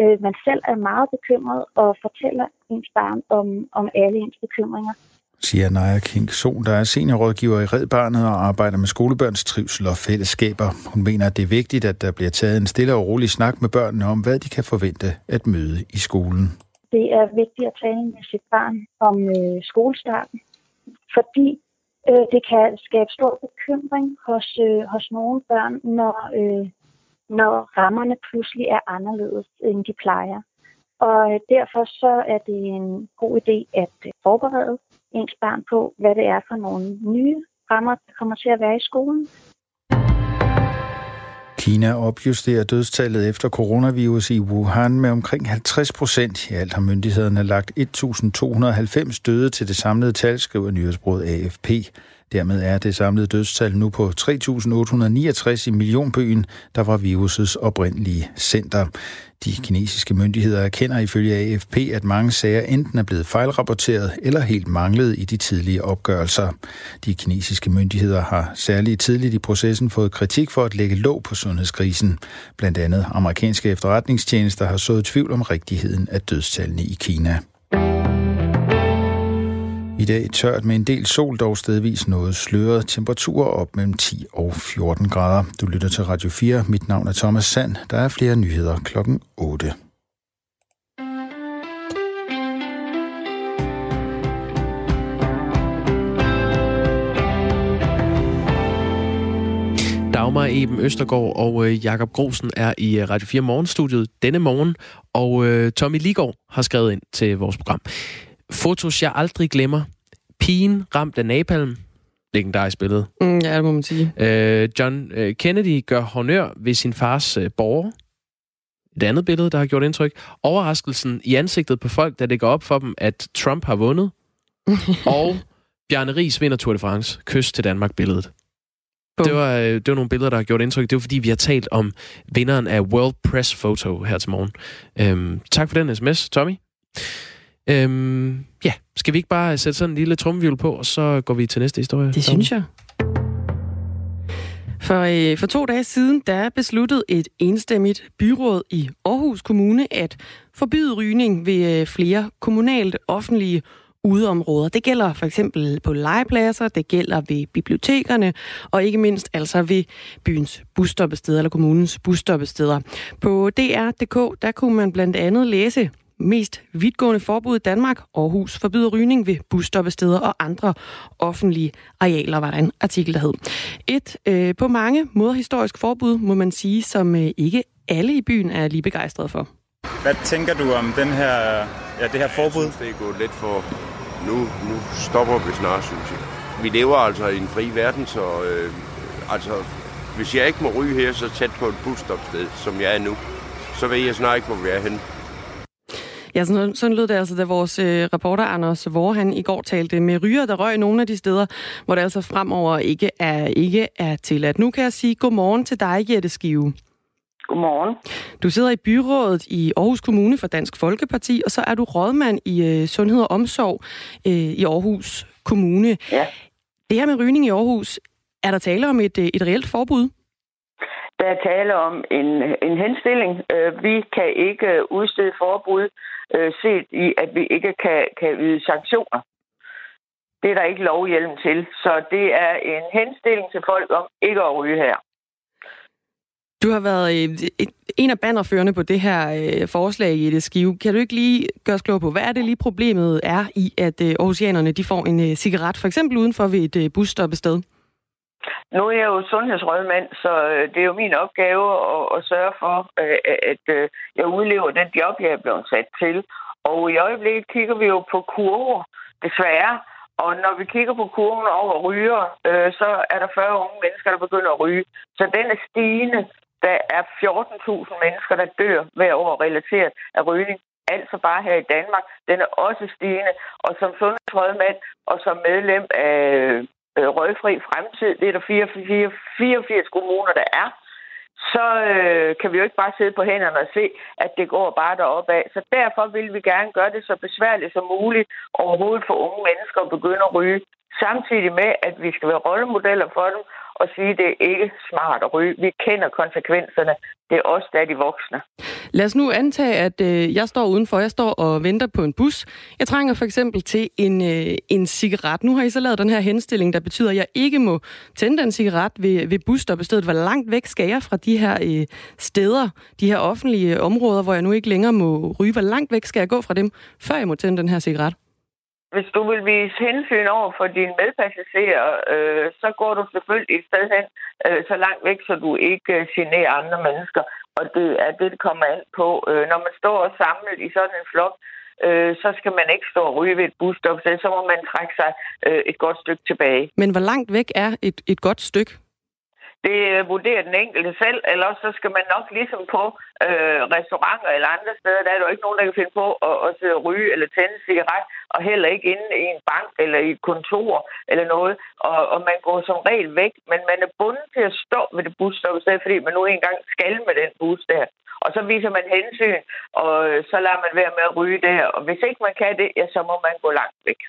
øh, man selv er meget bekymret og fortæller ens barn om, om alle ens bekymringer siger Naja King Son, der er seniorrådgiver i Red Barnet og arbejder med skolebørns trivsel og fællesskaber. Hun mener, at det er vigtigt, at der bliver taget en stille og rolig snak med børnene om, hvad de kan forvente at møde i skolen. Det er vigtigt at tale med sit barn om øh, skolestarten, fordi øh, det kan skabe stor bekymring hos, øh, hos nogle børn, når, øh, når rammerne pludselig er anderledes, end de plejer. Og øh, derfor så er det en god idé at øh, forberede ens barn på, hvad det er for nogle nye rammer, der kommer til at være i skolen. Kina opjusterer dødstallet efter coronavirus i Wuhan med omkring 50 procent. I alt har myndighederne lagt 1.290 døde til det samlede tal, skriver nyhedsbruget AFP. Dermed er det samlede dødstal nu på 3.869 i millionbyen, der var virusets oprindelige center. De kinesiske myndigheder erkender ifølge AFP, at mange sager enten er blevet fejlrapporteret eller helt manglet i de tidlige opgørelser. De kinesiske myndigheder har særligt tidligt i processen fået kritik for at lægge låg på sundhedskrisen. Blandt andet amerikanske efterretningstjenester har sået tvivl om rigtigheden af dødstallene i Kina. I dag tørt med en del sol, dog stedvis noget sløret. Temperaturer op mellem 10 og 14 grader. Du lytter til Radio 4. Mit navn er Thomas Sand. Der er flere nyheder klokken 8. Dagmar Eben Østergaard og øh, Jakob Grosen er i øh, Radio 4 Morgenstudiet denne morgen, og øh, Tommy Ligård har skrevet ind til vores program. Fotos, jeg aldrig glemmer. Pigen ramt af napalm. Legendarisk billede. Mm, ja, det må man sige. Øh, John øh, Kennedy gør honør ved sin fars øh, borger. Et andet billede, der har gjort indtryk. Overraskelsen i ansigtet på folk, da det går op for dem, at Trump har vundet. [laughs] og Bjarne Ries vinder Tour de France. Kys til Danmark-billedet. Det var, øh, det var nogle billeder, der har gjort indtryk. Det var, fordi vi har talt om vinderen af World Press Photo her til morgen. Øhm, tak for den sms, Tommy. Øhm, ja, skal vi ikke bare sætte sådan en lille trumvivl på, og så går vi til næste historie? Det synes jeg. For, øh, for to dage siden, der besluttede et enstemmigt byråd i Aarhus Kommune at forbyde rygning ved øh, flere kommunalt offentlige udeområder. Det gælder for eksempel på legepladser, det gælder ved bibliotekerne, og ikke mindst altså ved byens busstoppesteder eller kommunens busstoppesteder. På DR.dk, der kunne man blandt andet læse mest vidtgående forbud i Danmark. Aarhus forbyder rygning ved busstoppesteder og andre offentlige arealer, var der en artikel, der hed. Et øh, på mange måder historisk forbud, må man sige, som øh, ikke alle i byen er lige begejstrede for. Hvad tænker du om den her, ja, det her forbud? Jeg synes, det er gået lidt for... Nu, nu stopper vi snart, synes jeg. Vi lever altså i en fri verden, så øh, altså, hvis jeg ikke må ryge her så tæt på et busstopsted, som jeg er nu, så ved jeg snart ikke, hvor vi er henne. Ja, sådan, sådan lød det altså, da vores øh, reporter Anders Vore, han i går talte med ryger, der røg nogle af de steder, hvor det altså fremover ikke er, ikke er tilladt. Nu kan jeg sige godmorgen til dig, Jette Skive. Godmorgen. Du sidder i byrådet i Aarhus Kommune for Dansk Folkeparti, og så er du rådmand i øh, Sundhed og Omsorg øh, i Aarhus Kommune. Ja. Det her med rygning i Aarhus, er der tale om et, øh, et reelt forbud? Der er tale om en, en henstilling. Øh, vi kan ikke øh, udstede forbud øh, set i, at vi ikke kan, kan yde sanktioner. Det er der ikke lovhjelm til. Så det er en henstilling til folk om ikke at ryge her. Du har været øh, en af bannerførende på det her øh, forslag i det skive. Kan du ikke lige gøre os klog på, hvad er det lige problemet er i, at Aarhusianerne de får en cigaret, for eksempel udenfor ved et busstoppested? Nu er jeg jo sundhedsrådmand, så øh, det er jo min opgave at, at sørge for, øh, at øh, jeg udlever den job, jeg er blevet sat til. Og i øjeblikket kigger vi jo på kurver, desværre. Og når vi kigger på kurven over ryger, øh, så er der 40 unge mennesker, der begynder at ryge. Så den er stigende. Der er 14.000 mennesker, der dør hver år relateret af rygning. Altså bare her i Danmark. Den er også stigende. Og som sundhedsrådmand og som medlem af øh, Røgfri Fremtid, det er der 84, 84 kommuner, der er, så øh, kan vi jo ikke bare sidde på hænderne og se, at det går bare deroppe af. Så derfor vil vi gerne gøre det så besværligt som muligt overhovedet for unge mennesker at begynde at ryge, samtidig med, at vi skal være rollemodeller for dem, og sige, at det er ikke smart at ryge. Vi kender konsekvenserne. Det er os, der er de voksne. Lad os nu antage, at øh, jeg står udenfor. Jeg står og venter på en bus. Jeg trænger for eksempel til en, øh, en cigaret. Nu har I så lavet den her henstilling, der betyder, at jeg ikke må tænde en cigaret ved, ved busstoppestedet. Hvor langt væk skal jeg fra de her øh, steder, de her offentlige områder, hvor jeg nu ikke længere må ryge? Hvor langt væk skal jeg gå fra dem, før jeg må tænde den her cigaret? Hvis du vil vise hensyn over for dine medpassagerer, øh, så går du selvfølgelig et sted hen øh, så langt væk, så du ikke øh, generer andre mennesker. Og det er det, det kommer an på. Øh, når man står og samlet i sådan en flok, øh, så skal man ikke stå og ryge ved et busstop, så må man trække sig øh, et godt stykke tilbage. Men hvor langt væk er et, et godt stykke? Det øh, vurderer den enkelte selv, eller så skal man nok ligesom på øh, restauranter eller andre steder, der er der jo ikke nogen, der kan finde på at, at sidde og ryge eller tænde cigaret, og heller ikke inde i en bank eller i et kontor eller noget, og, og man går som regel væk, men man er bundet til at stå ved det busstoppested, fordi man nu engang skal med den bus der. Og så viser man hensyn, og så lader man være med at ryge der, og hvis ikke man kan det, ja, så må man gå langt væk.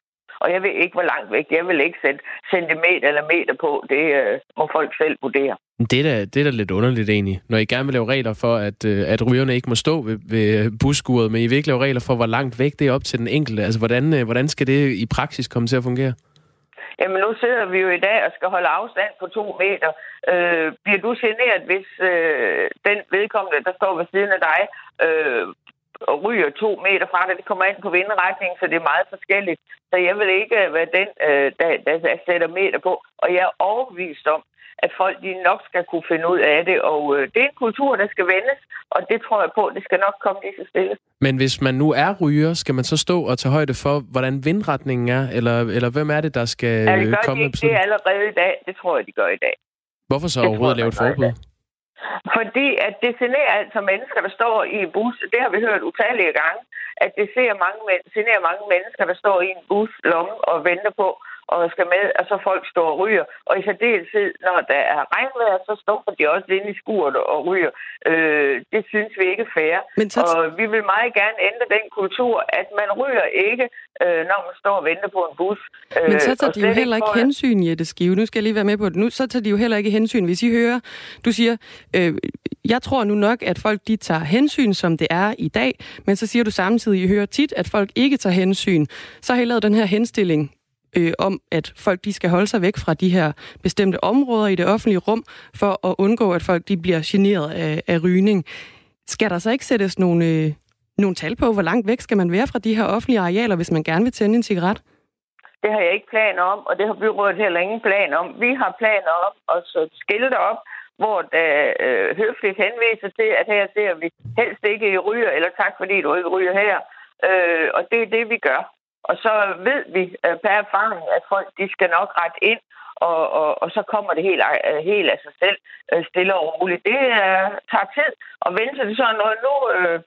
Og jeg ved ikke, hvor langt væk. Jeg vil ikke sætte centimeter eller meter på. Det øh, må folk selv vurdere. Det er, da, det er da lidt underligt egentlig, når I gerne vil lave regler for, at, øh, at rygerne ikke må stå ved, ved busskuret, men I vil ikke lave regler for, hvor langt væk det er op til den enkelte. Altså, hvordan, øh, hvordan skal det i praksis komme til at fungere? Jamen, nu sidder vi jo i dag og skal holde afstand på to meter. Øh, bliver du generet, hvis øh, den vedkommende, der står ved siden af dig, øh, og ryger to meter fra det. Det kommer ind på vindretning, så det er meget forskelligt. Så jeg vil ikke være den, øh, der, der sætter meter på. Og jeg er overbevist om, at folk de nok skal kunne finde ud af det. Og øh, det er en kultur, der skal vendes, og det tror jeg på, det skal nok komme lige så stille. Men hvis man nu er ryger, skal man så stå og tage højde for, hvordan vindretningen er? Eller, eller hvem er det, der skal ja, det gør komme de ikke. Det er allerede i dag. Det tror jeg, de gør i dag. Hvorfor så det overhovedet lave et forbud? Fordi at det generer altså mennesker, der står i en bus. Det har vi hørt utallige gange. At det ser mange, generer mange mennesker, der står i en bus lomme og venter på og skal med, og så folk står og ryger. Og i særdeleshed, når der er regnvejr, så står de også inde i skuret og ryger. Øh, det synes vi ikke er fair. Men så... Og vi vil meget gerne ændre den kultur, at man ryger ikke, øh, når man står og venter på en bus. Øh, Men så tager de jo heller ikke for... hensyn, Jette Skive. Nu skal jeg lige være med på det. Nu så tager de jo heller ikke hensyn. Hvis I hører, du siger, øh, jeg tror nu nok, at folk de tager hensyn, som det er i dag, men så siger du samtidig, I hører tit, at folk ikke tager hensyn. Så har I lavet den her henstilling øh, om, at folk de skal holde sig væk fra de her bestemte områder i det offentlige rum, for at undgå, at folk de bliver generet af, af rygning. Skal der så ikke sættes nogle, øh, nogle tal på, hvor langt væk skal man være fra de her offentlige arealer, hvis man gerne vil tænde en cigaret? Det har jeg ikke planer om, og det har byrådet heller ingen planer om. Vi har planer om at så skilte op, hvor der øh, høfligt henviser til, at her ser vi helst ikke i ryger, eller tak fordi du ikke ryger her. Øh, og det er det, vi gør. Og så ved vi øh, per erfaring, at folk de skal nok rette ind, og, og, og så kommer det helt, øh, helt af sig selv øh, stille og roligt. Det øh, tager tid at vente til sådan noget. Nu øh,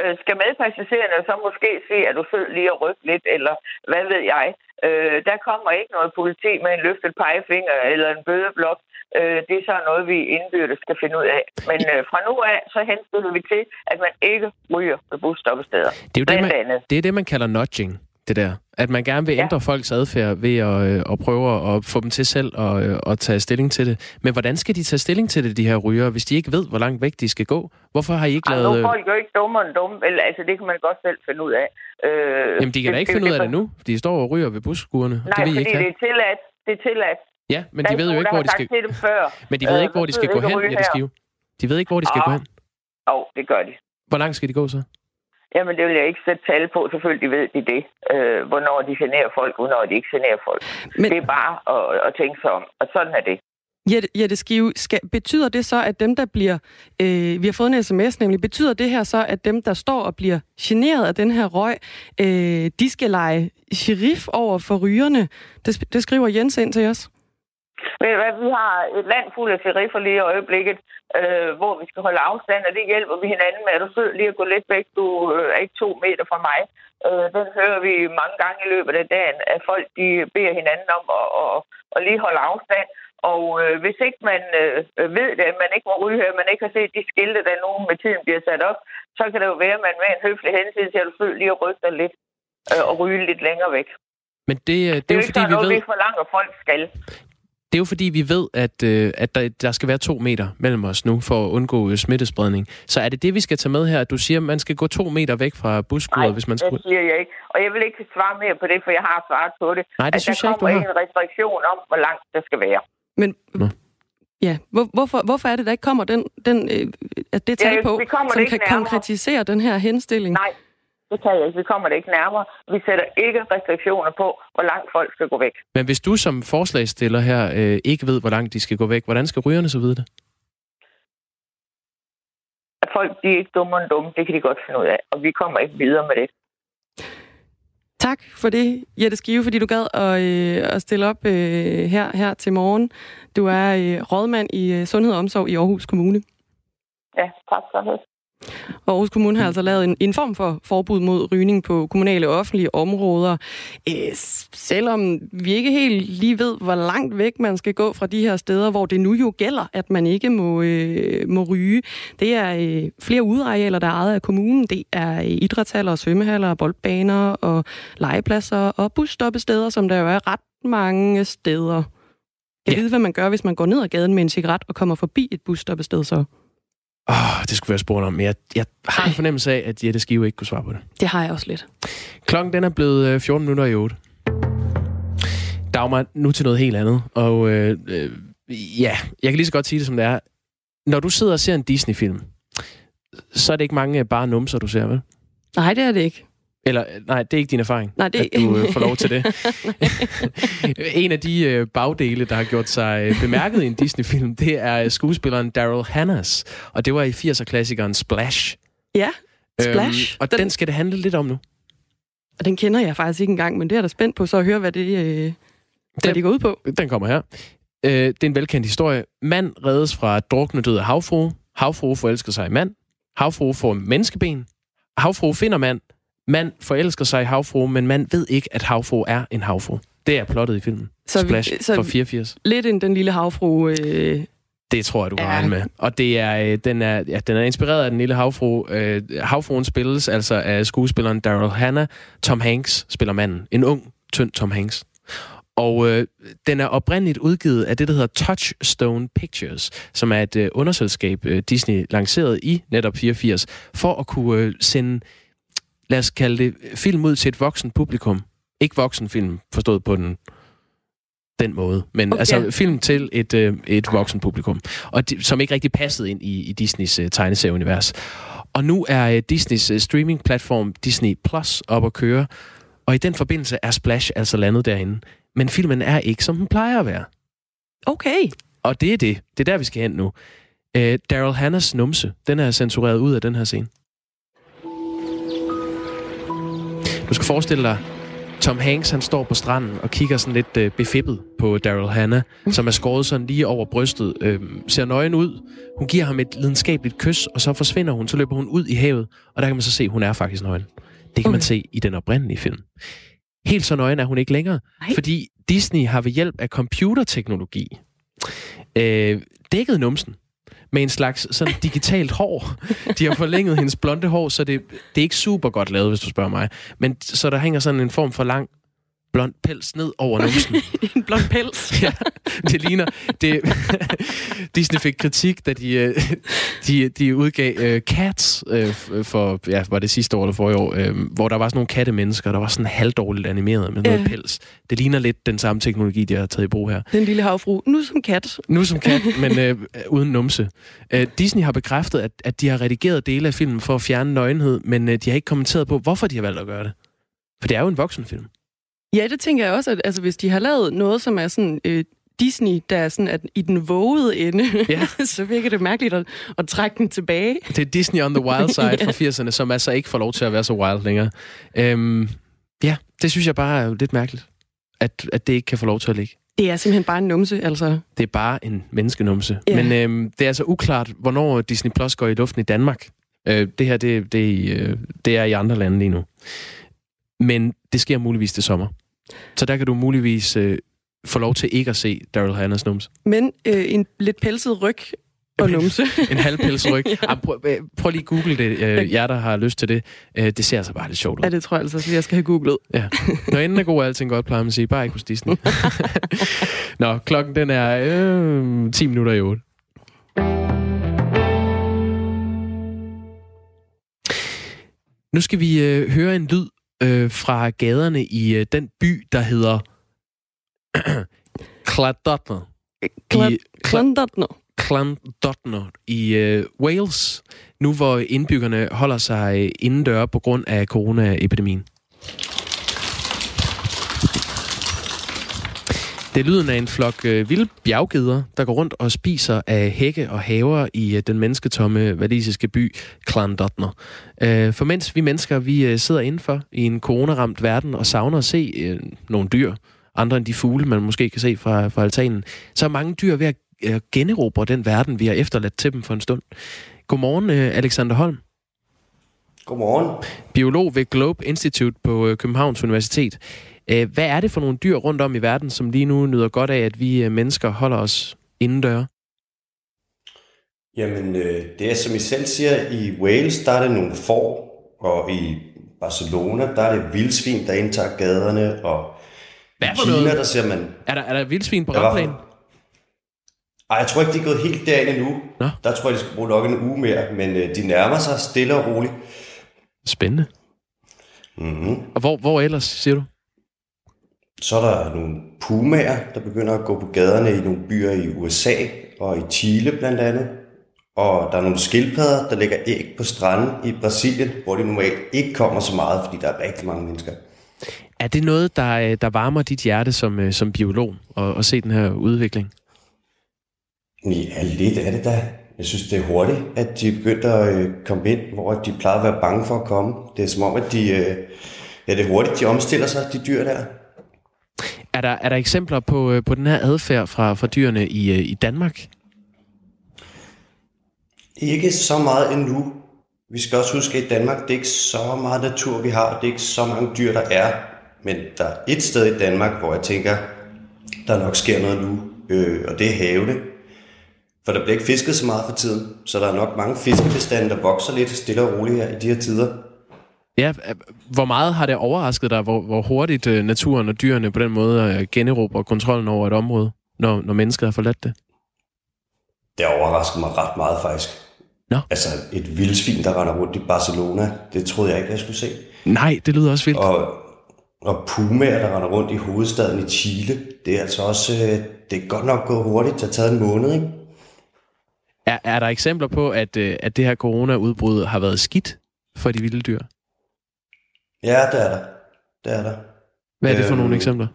øh, skal medpassagererne så måske se, at du sød lige at rykke lidt, eller hvad ved jeg. Øh, der kommer ikke noget politi med en løftet pegefinger eller en bødeblok. Øh, det er så noget, vi indbyrdes skal finde ud af. Men øh, fra nu af, så henstiller vi til, at man ikke ryger ved busstoppesteder. Det er jo det, man, det, er det, man kalder nudging det der. At man gerne vil ja. ændre folks adfærd ved at, øh, at prøve at få dem til selv at, øh, at tage stilling til det. Men hvordan skal de tage stilling til det, de her ryger, hvis de ikke ved, hvor langt væk de skal gå? Hvorfor har I ikke lavet... Altså, folk er jo ikke dummere end dumme. Vel, altså, det kan man godt selv finde ud af. Øh, Jamen, de kan det, da ikke finde det, ud af det nu. De står og ryger ved busskurene. Nej, det ved fordi ikke, det er tilladt. Det er tilladt. Ja, men de ved jo ikke, hvor de skal... Men de ved ikke, hvor de skal gå hen, Jette Skive. De ved ikke, hvor de skal gå hen. Jo, det gør de. Hvor langt skal de gå så? Jamen, det vil jeg ikke sætte tal på. Selvfølgelig ved de det. Øh, hvornår de generer folk, hvornår de ikke generer folk. Men... Det er bare at, at tænke sig om. Og sådan er det. Jette, Jette Skive, skal, betyder det så, at dem, der bliver... Øh, vi har fået en sms, nemlig. Betyder det her så, at dem, der står og bliver generet af den her røg, øh, de skal lege sheriff over for rygerne? Det, det skriver Jens ind til os. Ved hvad, vi har et land fuld af seriffer lige i øjeblikket, øh, hvor vi skal holde afstand, og det hjælper vi hinanden med. Er du sød lige at gå lidt væk? Du øh, er ikke to meter fra mig. Øh, den hører vi mange gange i løbet af dagen, at folk de beder hinanden om at, at, at lige holde afstand. Og øh, hvis ikke man øh, ved det, at man ikke må ryge her, man ikke har set de skilte, der nu med tiden bliver sat op, så kan det jo være, at man med en høflig hensyn til at du lige at dig lidt øh, og ryge lidt længere væk. Men det, øh, det, Det er jo ikke fordi, vi noget, ved, vi forlanger, folk skal. Det er jo fordi, vi ved, at, øh, at der, der skal være to meter mellem os nu, for at undgå øh, smittespredning. Så er det det, vi skal tage med her? Du siger, at man skal gå to meter væk fra busskuret, hvis man det skal... siger jeg ikke. Og jeg vil ikke svare mere på det, for jeg har svaret på det. Nej, det at synes der jeg ikke, du kommer har. en restriktion om, hvor langt det skal være. Men Nå. ja, hvor, hvorfor, hvorfor er det, der ikke kommer den, den, øh, at det tal Ja, på, som det kan nærmere. konkretisere den her henstilling? Nej, det kan jeg ikke. Vi kommer det ikke nærmere. Vi sætter ikke restriktioner på, hvor langt folk skal gå væk. Men hvis du som forslagstiller her øh, ikke ved, hvor langt de skal gå væk, hvordan skal rygerne så vide det? At folk de er ikke dumme end dumme, det kan de godt finde ud af. Og vi kommer ikke videre med det. Tak for det, Jette Skive, fordi du gad at, øh, at stille op øh, her, her til morgen. Du er øh, rådmand i øh, Sundhed og Omsorg i Aarhus Kommune. Ja, tak for det. Og Aarhus Kommune har altså lavet en, en form for forbud mod rygning på kommunale og offentlige områder. Øh, selvom vi ikke helt lige ved, hvor langt væk man skal gå fra de her steder, hvor det nu jo gælder, at man ikke må, øh, må ryge. Det er øh, flere udearealer, der er ejet af kommunen. Det er øh, idrætshaller, svømmehaller, boldbaner og legepladser og busstoppesteder, som der jo er ret mange steder. Jeg ja. ved, hvad man gør, hvis man går ned ad gaden med en cigaret og kommer forbi et busstoppested så. Åh, det skulle være spurgt om, men jeg, jeg har en fornemmelse af, at Jette Skive ikke kunne svare på det. Det har jeg også lidt. Klokken den er blevet øh, 14 minutter i 8. Dagmar, nu til noget helt andet. Og øh, øh, ja, jeg kan lige så godt sige det, som det er. Når du sidder og ser en Disney-film, så er det ikke mange øh, bare numser, du ser, vel? Nej, det er det ikke. Eller, øh, nej, det er ikke din erfaring, Nej, det- at du øh, får lov til det. [laughs] en af de øh, bagdele, der har gjort sig øh, bemærket i en Disney-film, det er øh, skuespilleren Daryl Hannahs. Og det var i 80'er-klassikeren Splash. Ja, Splash. Øhm, og den, den skal det handle lidt om nu. Og den kender jeg faktisk ikke engang, men det er da spændt på så at høre, hvad det, øh, hvad det går ud på. Den kommer her. Øh, det er en velkendt historie. Mand reddes fra drukne døde havfrue. Havfrue forelsker sig i mand. Havfrue får menneskeben. Havfrue finder mand. Mand forelsker sig i havfrue, men mand ved ikke, at havfrue er en havfrue. Det er plottet i filmen. Så vi- Splash så fra vi- 84. Lidt end den lille havfru. Øh, Det tror jeg, du kan Ja. med. Og det er, øh, den, er, ja, den er inspireret af den lille havfru. Øh, havfruen spilles altså af skuespilleren Daryl Hannah. Tom Hanks spiller manden. En ung, tynd Tom Hanks. Og øh, den er oprindeligt udgivet af det, der hedder Touchstone Pictures, som er et øh, underselskab, øh, Disney lancerede i netop 84, for at kunne øh, sende, lad os kalde det, film ud til et voksen publikum. Ikke voksenfilm, forstået på den den måde. Men okay. Altså film til et, øh, et voksen publikum, og de, som ikke rigtig passede ind i, i Disneys øh, tegneserieunivers. Og nu er øh, Disneys øh, streamingplatform Disney Plus op at køre, og i den forbindelse er Splash altså landet derinde. Men filmen er ikke, som den plejer at være. okay. Og det er det. Det er der, vi skal hen nu. Øh, Daryl Hannahs numse, den er censureret ud af den her scene. Skal forestille dig, Tom Hanks han står på stranden og kigger sådan lidt øh, befippet på Daryl Hannah, som er skåret sådan lige over brystet, øh, ser nøgen ud. Hun giver ham et lidenskabeligt kys, og så forsvinder hun, så løber hun ud i havet, og der kan man så se, at hun er faktisk nøgen. Det kan man Okay. se i den oprindelige film. Helt så nøgen er hun ikke længere, Nej. fordi Disney har ved hjælp af computerteknologi øh, dækket numsen med en slags sådan digitalt hår. De har forlænget hendes blonde hår, så det, det er ikke super godt lavet, hvis du spørger mig. Men så der hænger sådan en form for lang blond pels ned over numsen. [laughs] en blond pels. [laughs] ja, det ligner... Det, [laughs] Disney fik kritik, da de, øh, de, de udgav uh, Cats uh, for, ja, var det sidste år eller forrige år, uh, hvor der var sådan nogle kattemennesker, der var sådan halvdårligt animeret med noget Ja. pels. Det ligner lidt den samme teknologi, de har taget i brug her. Den lille havfru. Nu som kat. Nu som kat, men øh, uden numse. Øh, Disney har bekræftet, at, at de har redigeret dele af filmen for at fjerne nøgenhed, men øh, de har ikke kommenteret på, hvorfor de har valgt at gøre det. For det er jo en voksenfilm. Ja, det tænker jeg også, at altså, hvis de har lavet noget, som er sådan øh, Disney, der er sådan at i den vågede ende, Ja. [laughs] så virker det mærkeligt at, at trække den tilbage. Det er Disney on the wild [laughs] side Ja. fra 80'erne, som altså ikke får lov til at være så wild længere. Øhm, ja, det synes jeg bare er lidt mærkeligt, at, at det ikke kan få lov til at ligge. Det er simpelthen bare en numse, altså. Det er bare en menneskenumse. Ja. Men øhm, det er altså uklart, hvornår Disney Plus går i luften i Danmark. Øh, det her, det, det, er i, øh, det er i andre lande lige nu. Men det sker muligvis til sommer. Så der kan du muligvis øh, få lov til ikke at se Daryl Hannahs numse. Men øh, en lidt pelset ryg Og numse. [laughs] en halvpelsryg. [laughs] ja. prøv, prøv lige at google det, øh, jer der har lyst til det. Øh, det ser altså bare lidt sjovt ud. Ja, det tror jeg altså, at jeg skal have googlet. Ja. Når enden er god, er alting godt, plejer man at sige. Bare ikke hos Disney. [laughs] Nå, klokken den er øh, 10 minutter i 8. Nu skal vi øh, høre en lyd øh, fra gaderne i øh, den by, der hedder [clears throat] Cladotner. Clandotner. Clandotner i øh, Wales, nu hvor indbyggerne holder sig øh, indendør på grund af coronaepidemien. Det er lyden af en flok øh, vilde bjerggeder, der går rundt og spiser af hække og haver i øh, den mennesketomme valisiske by Clandotner. Øh, for mens vi mennesker vi øh, sidder indenfor i en coronaramt verden og savner at se øh, nogle dyr, andre end de fugle, man måske kan se fra, fra altanen, så er mange dyr ved at øh, generobre den verden, vi har efterladt til dem for en stund. Godmorgen, øh, Alexander Holm. Godmorgen. Biolog ved Globe Institute på øh, Københavns Universitet. Øh, hvad er det for nogle dyr rundt om i verden, som lige nu nyder godt af, at vi øh, mennesker holder os indendøre? Jamen, øh, det er som I selv siger, i Wales, der er det nogle får, og i Barcelona, der er det vildsvin, der indtager gaderne, og Hvad i Kina, noget? der ser man... Er der, er der vildsvin på ramplanen? Ej, jeg tror ikke, de er gået helt derind endnu. Nå. Der tror jeg, de skal bruge nok en uge mere, men øh, de nærmer sig stille og roligt. Spændende. Mm-hmm. Og hvor, hvor ellers, siger du? Så er der nogle pumaer, der begynder at gå på gaderne i nogle byer i USA og i Chile blandt andet. Og der er nogle skildpadder, der lægger æg på stranden i Brasilien, hvor de normalt ikke kommer så meget, fordi der er rigtig mange mennesker. Er det noget, der, øh, der varmer dit hjerte som, øh, som biolog, at, at se den her udvikling? Ja, lidt af det da. Jeg synes, det er hurtigt, at de begyndte at øh, komme ind, hvor de plejede at være bange for at komme. Det er som om, at de, ja, det er hurtigt, de omstiller sig, de dyr der. Er der, er der eksempler på, øh, på den her adfærd fra, fra dyrene i, øh, i Danmark? Ikke så meget endnu. Vi skal også huske, at i Danmark, det er ikke så meget natur, vi har. Det er ikke så mange dyr, der er. Men der er et sted i Danmark, hvor jeg tænker, der nok sker noget nu. Øh, og det er havene. For der bliver ikke fisket så meget for tiden. Så der er nok mange fiskebestande, der vokser lidt stille og roligt her i de her tider. Ja, hvor meget har det overrasket dig, hvor, hvor hurtigt uh, naturen og dyrene på den måde uh, generober kontrollen over et område, når, når mennesket har forladt det? Det overraskede mig ret meget faktisk. Nå. Altså et vildsvin, der render rundt i Barcelona, det troede jeg ikke, jeg skulle se. Nej, det lyder også vildt. Og, og pumaer, der render rundt i hovedstaden i Chile, det er altså også, øh, det er godt nok gået hurtigt, det har taget en måned, ikke? Er, er der eksempler på, at, at det her corona-udbrud har været skidt for de vilde dyr? Ja, det er der. Det er der. Hvad er det for øhm, nogle eksempler?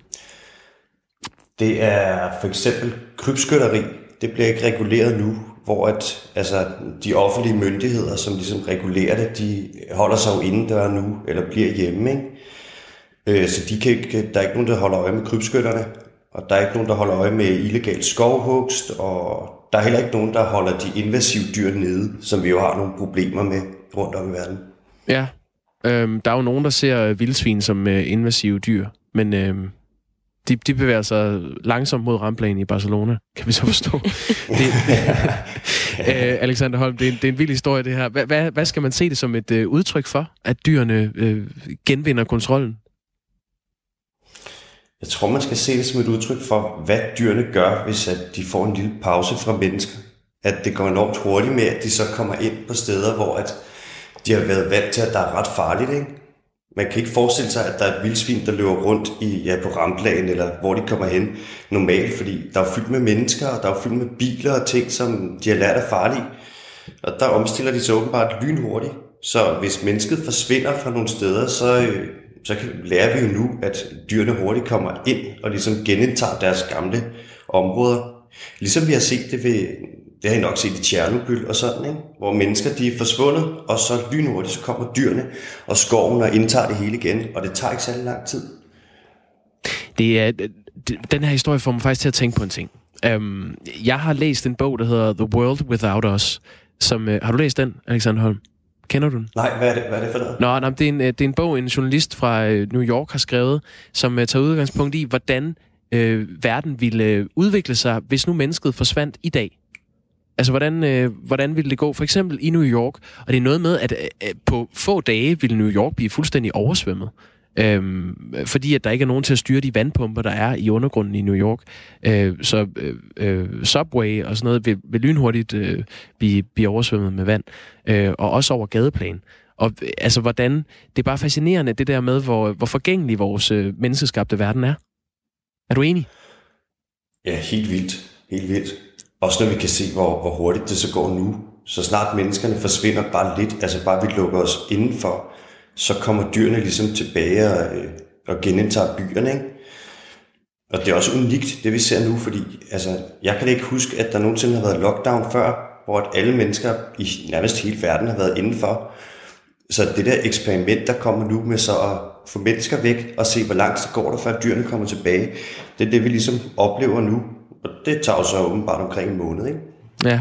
Det er for eksempel krybskytteri. Det bliver ikke reguleret nu, hvor at, altså, de offentlige myndigheder, som ligesom regulerer det, de holder sig jo indendør nu, eller bliver hjemme. Ikke? Øh, så de kan ikke, der er ikke nogen, der holder øje med krybskytterne, og der er ikke nogen, der holder øje med illegal skovhugst, og der er heller ikke nogen, der holder de invasive dyr nede, som vi jo har nogle problemer med rundt om i verden. Ja, Øhm, der er jo nogen, der ser vildsvin som øh, invasive dyr, men øh, de, de bevæger sig langsomt mod ramplanen i Barcelona, kan vi så forstå. [laughs] det, [laughs] øh, Alexander Holm, det er, det er en vild historie, det her. Hvad, hvad, hvad skal man se det som et øh, udtryk for, at dyrene øh, genvinder kontrollen? Jeg tror, man skal se det som et udtryk for, hvad dyrene gør, hvis at de får en lille pause fra mennesker. At det går enormt hurtigt med, at de så kommer ind på steder, hvor at de har været vant til, at der er ret farligt, ikke? Man kan ikke forestille sig, at der er et vildsvin, der løber rundt i, ja, på ramplagen, eller hvor de kommer hen normalt, fordi der er fyldt med mennesker, og der er fyldt med biler og ting, som de har lært er farlige. Og der omstiller de sig åbenbart lynhurtigt. Så hvis mennesket forsvinder fra nogle steder, så, øh, så kan, lærer vi jo nu, at dyrene hurtigt kommer ind og ligesom genindtager deres gamle områder. Ligesom vi har set det ved det har I nok set i Tjernobyl og sådan, ikke? hvor mennesker de er forsvundet, og så lynhurtigt så kommer dyrene og skoven og indtager det hele igen, og det tager ikke særlig lang tid. Det er, den her historie får mig faktisk til at tænke på en ting. Um, jeg har læst en bog, der hedder The World Without Us. Som, uh, har du læst den, Alexander Holm? Kender du den? Nej, hvad er det, hvad er det for noget? Nå, nej, det, er en, det er en bog, en journalist fra New York har skrevet, som uh, tager udgangspunkt i, hvordan uh, verden ville udvikle sig, hvis nu mennesket forsvandt i dag. Altså, hvordan, øh, hvordan ville det gå? For eksempel i New York, og det er noget med, at øh, øh, på få dage ville New York blive fuldstændig oversvømmet. Øhm, fordi at der ikke er nogen til at styre de vandpumper, der er i undergrunden i New York. Øh, så øh, øh, Subway og sådan noget vil, vil lynhurtigt øh, blive, blive oversvømmet med vand. Øh, og også over gadeplan. Og øh, altså, hvordan... Det er bare fascinerende, det der med, hvor, hvor forgængelig vores øh, menneskeskabte verden er. Er du enig? Ja, helt vildt. Helt vildt. Også når vi kan se, hvor, hvor hurtigt det så går nu. Så snart menneskerne forsvinder bare lidt, altså bare vi lukker os indenfor, så kommer dyrene ligesom tilbage og, øh, og genindtager byerne. Ikke? Og det er også unikt, det vi ser nu, fordi altså, jeg kan ikke huske, at der nogensinde har været lockdown før, hvor at alle mennesker i nærmest hele verden har været indenfor. Så det der eksperiment, der kommer nu med så at få mennesker væk og se, hvor langt det går der, før dyrene kommer tilbage, det er det, vi ligesom oplever nu. Og det tager jo så åbenbart omkring en måned, ikke? Ja.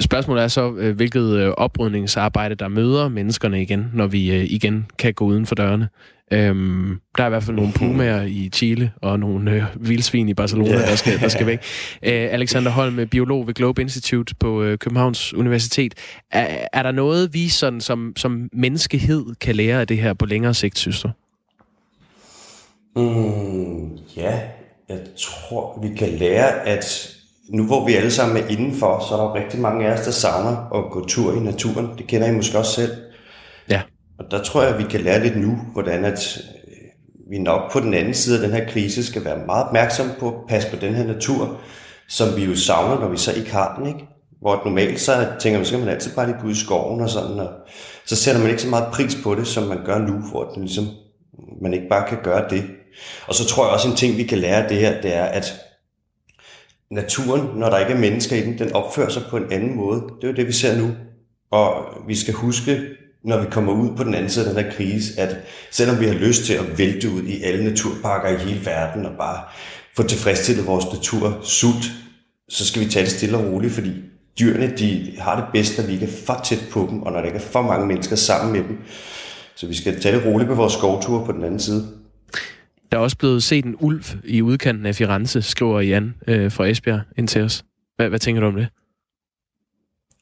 Spørgsmålet er så, øh, hvilket øh, oprydningsarbejde, der møder menneskerne igen, når vi øh, igen kan gå uden for dørene. Øhm, der er i hvert fald nogle pumaer i Chile og nogle øh, vildsvin i Barcelona, yeah. der, skal, der skal væk. Æ, [laughs] Alexander Holm, biolog ved Globe Institute på øh, Københavns Universitet. Er, er der noget, vi sådan, som, som menneskehed kan lære af det her på længere sigt, synes du? Mm, ja, jeg tror, vi kan lære, at nu hvor vi alle sammen er indenfor, så er der rigtig mange af os, der savner at gå tur i naturen. Det kender I måske også selv. Ja. Og der tror jeg, at vi kan lære lidt nu, hvordan at øh, vi nok på den anden side af den her krise skal være meget opmærksom på at passe på den her natur, som vi jo savner, når vi så ikke har den, ikke? Hvor normalt så tænker man, så kan man altid bare lige gå ud i skoven og sådan, og så sætter man ikke så meget pris på det, som man gør nu, hvor den ligesom, man ikke bare kan gøre det. Og så tror jeg også en ting, vi kan lære af det her, det er, at naturen, når der ikke er mennesker i den, den opfører sig på en anden måde. Det er jo det, vi ser nu. Og vi skal huske, når vi kommer ud på den anden side af den her krise, at selvom vi har lyst til at vælte ud i alle naturparker i hele verden og bare få tilfredsstillet vores natur sult, så skal vi tage det stille og roligt, fordi dyrene de har det bedst, når vi ikke er for tæt på dem, og når der ikke er for mange mennesker sammen med dem. Så vi skal tage det roligt på vores skovture på den anden side. Der er også blevet set en ulv i udkanten af Firenze, skriver Jan øh, fra Esbjerg ind til os. Hvad, hvad tænker du om det?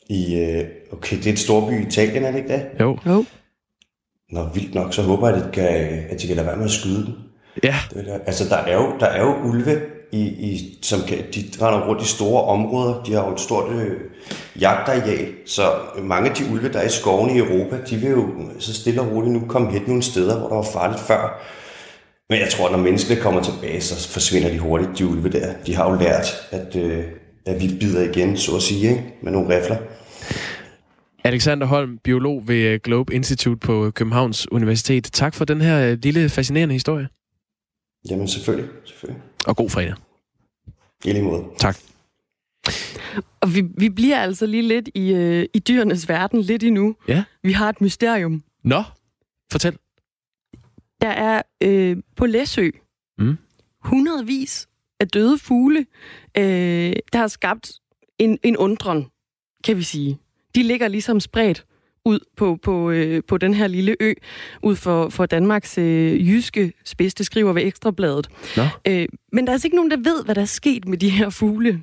I, øh, okay, det er et storby i Italien, er det ikke det? Jo. jo. Nå, vildt nok, så håber jeg, at de kan, at de kan lade være med at skyde den. Ja. Det der, altså, der er, jo, der er jo ulve, i, i, som kan, de render rundt i store områder. De har jo et stort øh, jagtareal, så mange af de ulve, der er i skovene i Europa, de vil jo så stille og roligt nu komme hen nogle steder, hvor der var farligt før. Men jeg tror, at når menneskene kommer tilbage, så forsvinder de hurtigt, de ulve der. De har jo lært, at, øh, at vi bider igen, så at sige, ikke? med nogle rifler. Alexander Holm, biolog ved øh, Globe Institute på Københavns Universitet. Tak for den her øh, lille fascinerende historie. Jamen selvfølgelig, selvfølgelig. Og god fredag. I lige måde. Tak. Og vi, vi bliver altså lige lidt i, øh, i dyrenes verden lidt endnu. Ja. Vi har et mysterium. Nå, fortæl. Der er øh, på Læsø mm. hundredvis af døde fugle, øh, der har skabt en, en undren, kan vi sige. De ligger ligesom spredt ud på, på, øh, på den her lille ø, ud for, for Danmarks øh, jyske spids, det skriver ved Ekstrabladet. Nå. Øh, men der er altså ikke nogen, der ved, hvad der er sket med de her fugle.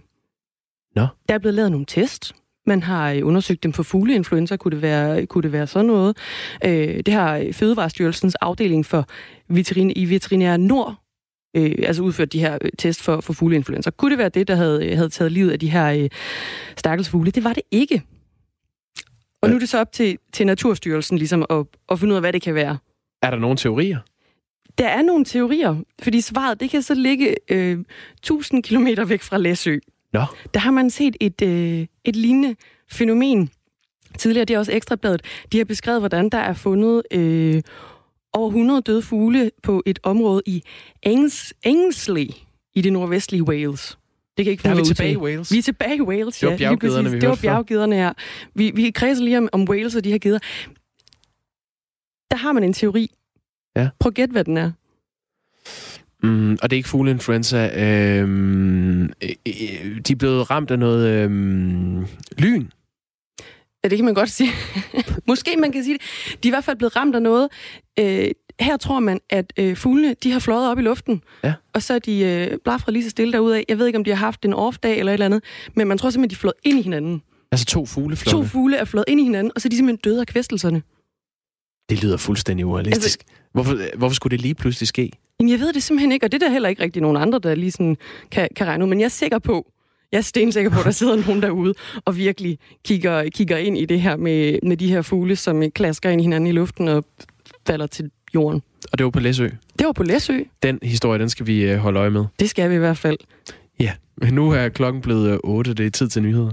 Nå. Der er blevet lavet nogle test. Man har øh, undersøgt dem for fugleinfluenza, kunne det være, kunne det være sådan noget. Øh, det har Fødevarestyrelsens afdeling for veterin, i Veterinær Nord øh, altså udført de her øh, test for, for fugleinfluenza. Kunne det være det, der havde, havde taget livet af de her øh, stakkels fugle? Det var det ikke. Og nu er det så op til, til Naturstyrelsen ligesom at, at finde ud af, hvad det kan være. Er der nogle teorier? Der er nogle teorier, fordi svaret det kan så ligge øh, 1000 km væk fra Læsø. Nå. Der har man set et, øh, et lignende fænomen. Tidligere, det er også Ekstrabladet, de har beskrevet, hvordan der er fundet øh, over 100 døde fugle på et område i Angs, Angsley i det nordvestlige Wales. Det kan ikke Der er vi tilbage i. Wales. Vi er tilbage i Wales, Det var ja. lige bjerggederne, præcis. vi Det var bjerggederne her. Vi, vi kredser lige om, om Wales og de her geder. Der har man en teori. Ja. Prøv at gætte, hvad den er. Mm, og det er ikke fugleinfluenza. Øhm, øh, øh, de er blevet ramt af noget øhm, lyn. Ja, det kan man godt sige. [laughs] Måske man kan sige det. De er i hvert fald blevet ramt af noget. Øh, her tror man, at øh, fuglene de har fløjet op i luften, Ja. og så er de øh, blafret lige så stille derudad. Jeg ved ikke, om de har haft en off-dag eller et eller andet, men man tror simpelthen, de er flået ind i hinanden. Altså to fugleflokke? To fugle er flået ind i hinanden, og så er de simpelthen døde af kvæstelserne. Det lyder fuldstændig urealistisk. Altså, hvorfor, hvorfor skulle det lige pludselig ske? Jeg ved det simpelthen ikke, og det er der heller ikke rigtig nogen andre, der lige sådan kan, kan regne ud. Men jeg er sikker på, jeg er stensikker på, at der sidder nogen derude og virkelig kigger, kigger ind i det her med, med de her fugle, som klasker ind i hinanden i luften og falder til jorden. Og det var på Læsø? Det var på Læsø. Den historie, den skal vi øh, holde øje med. Det skal vi i hvert fald. Ja, men nu er klokken blevet 8, det er tid til nyheder.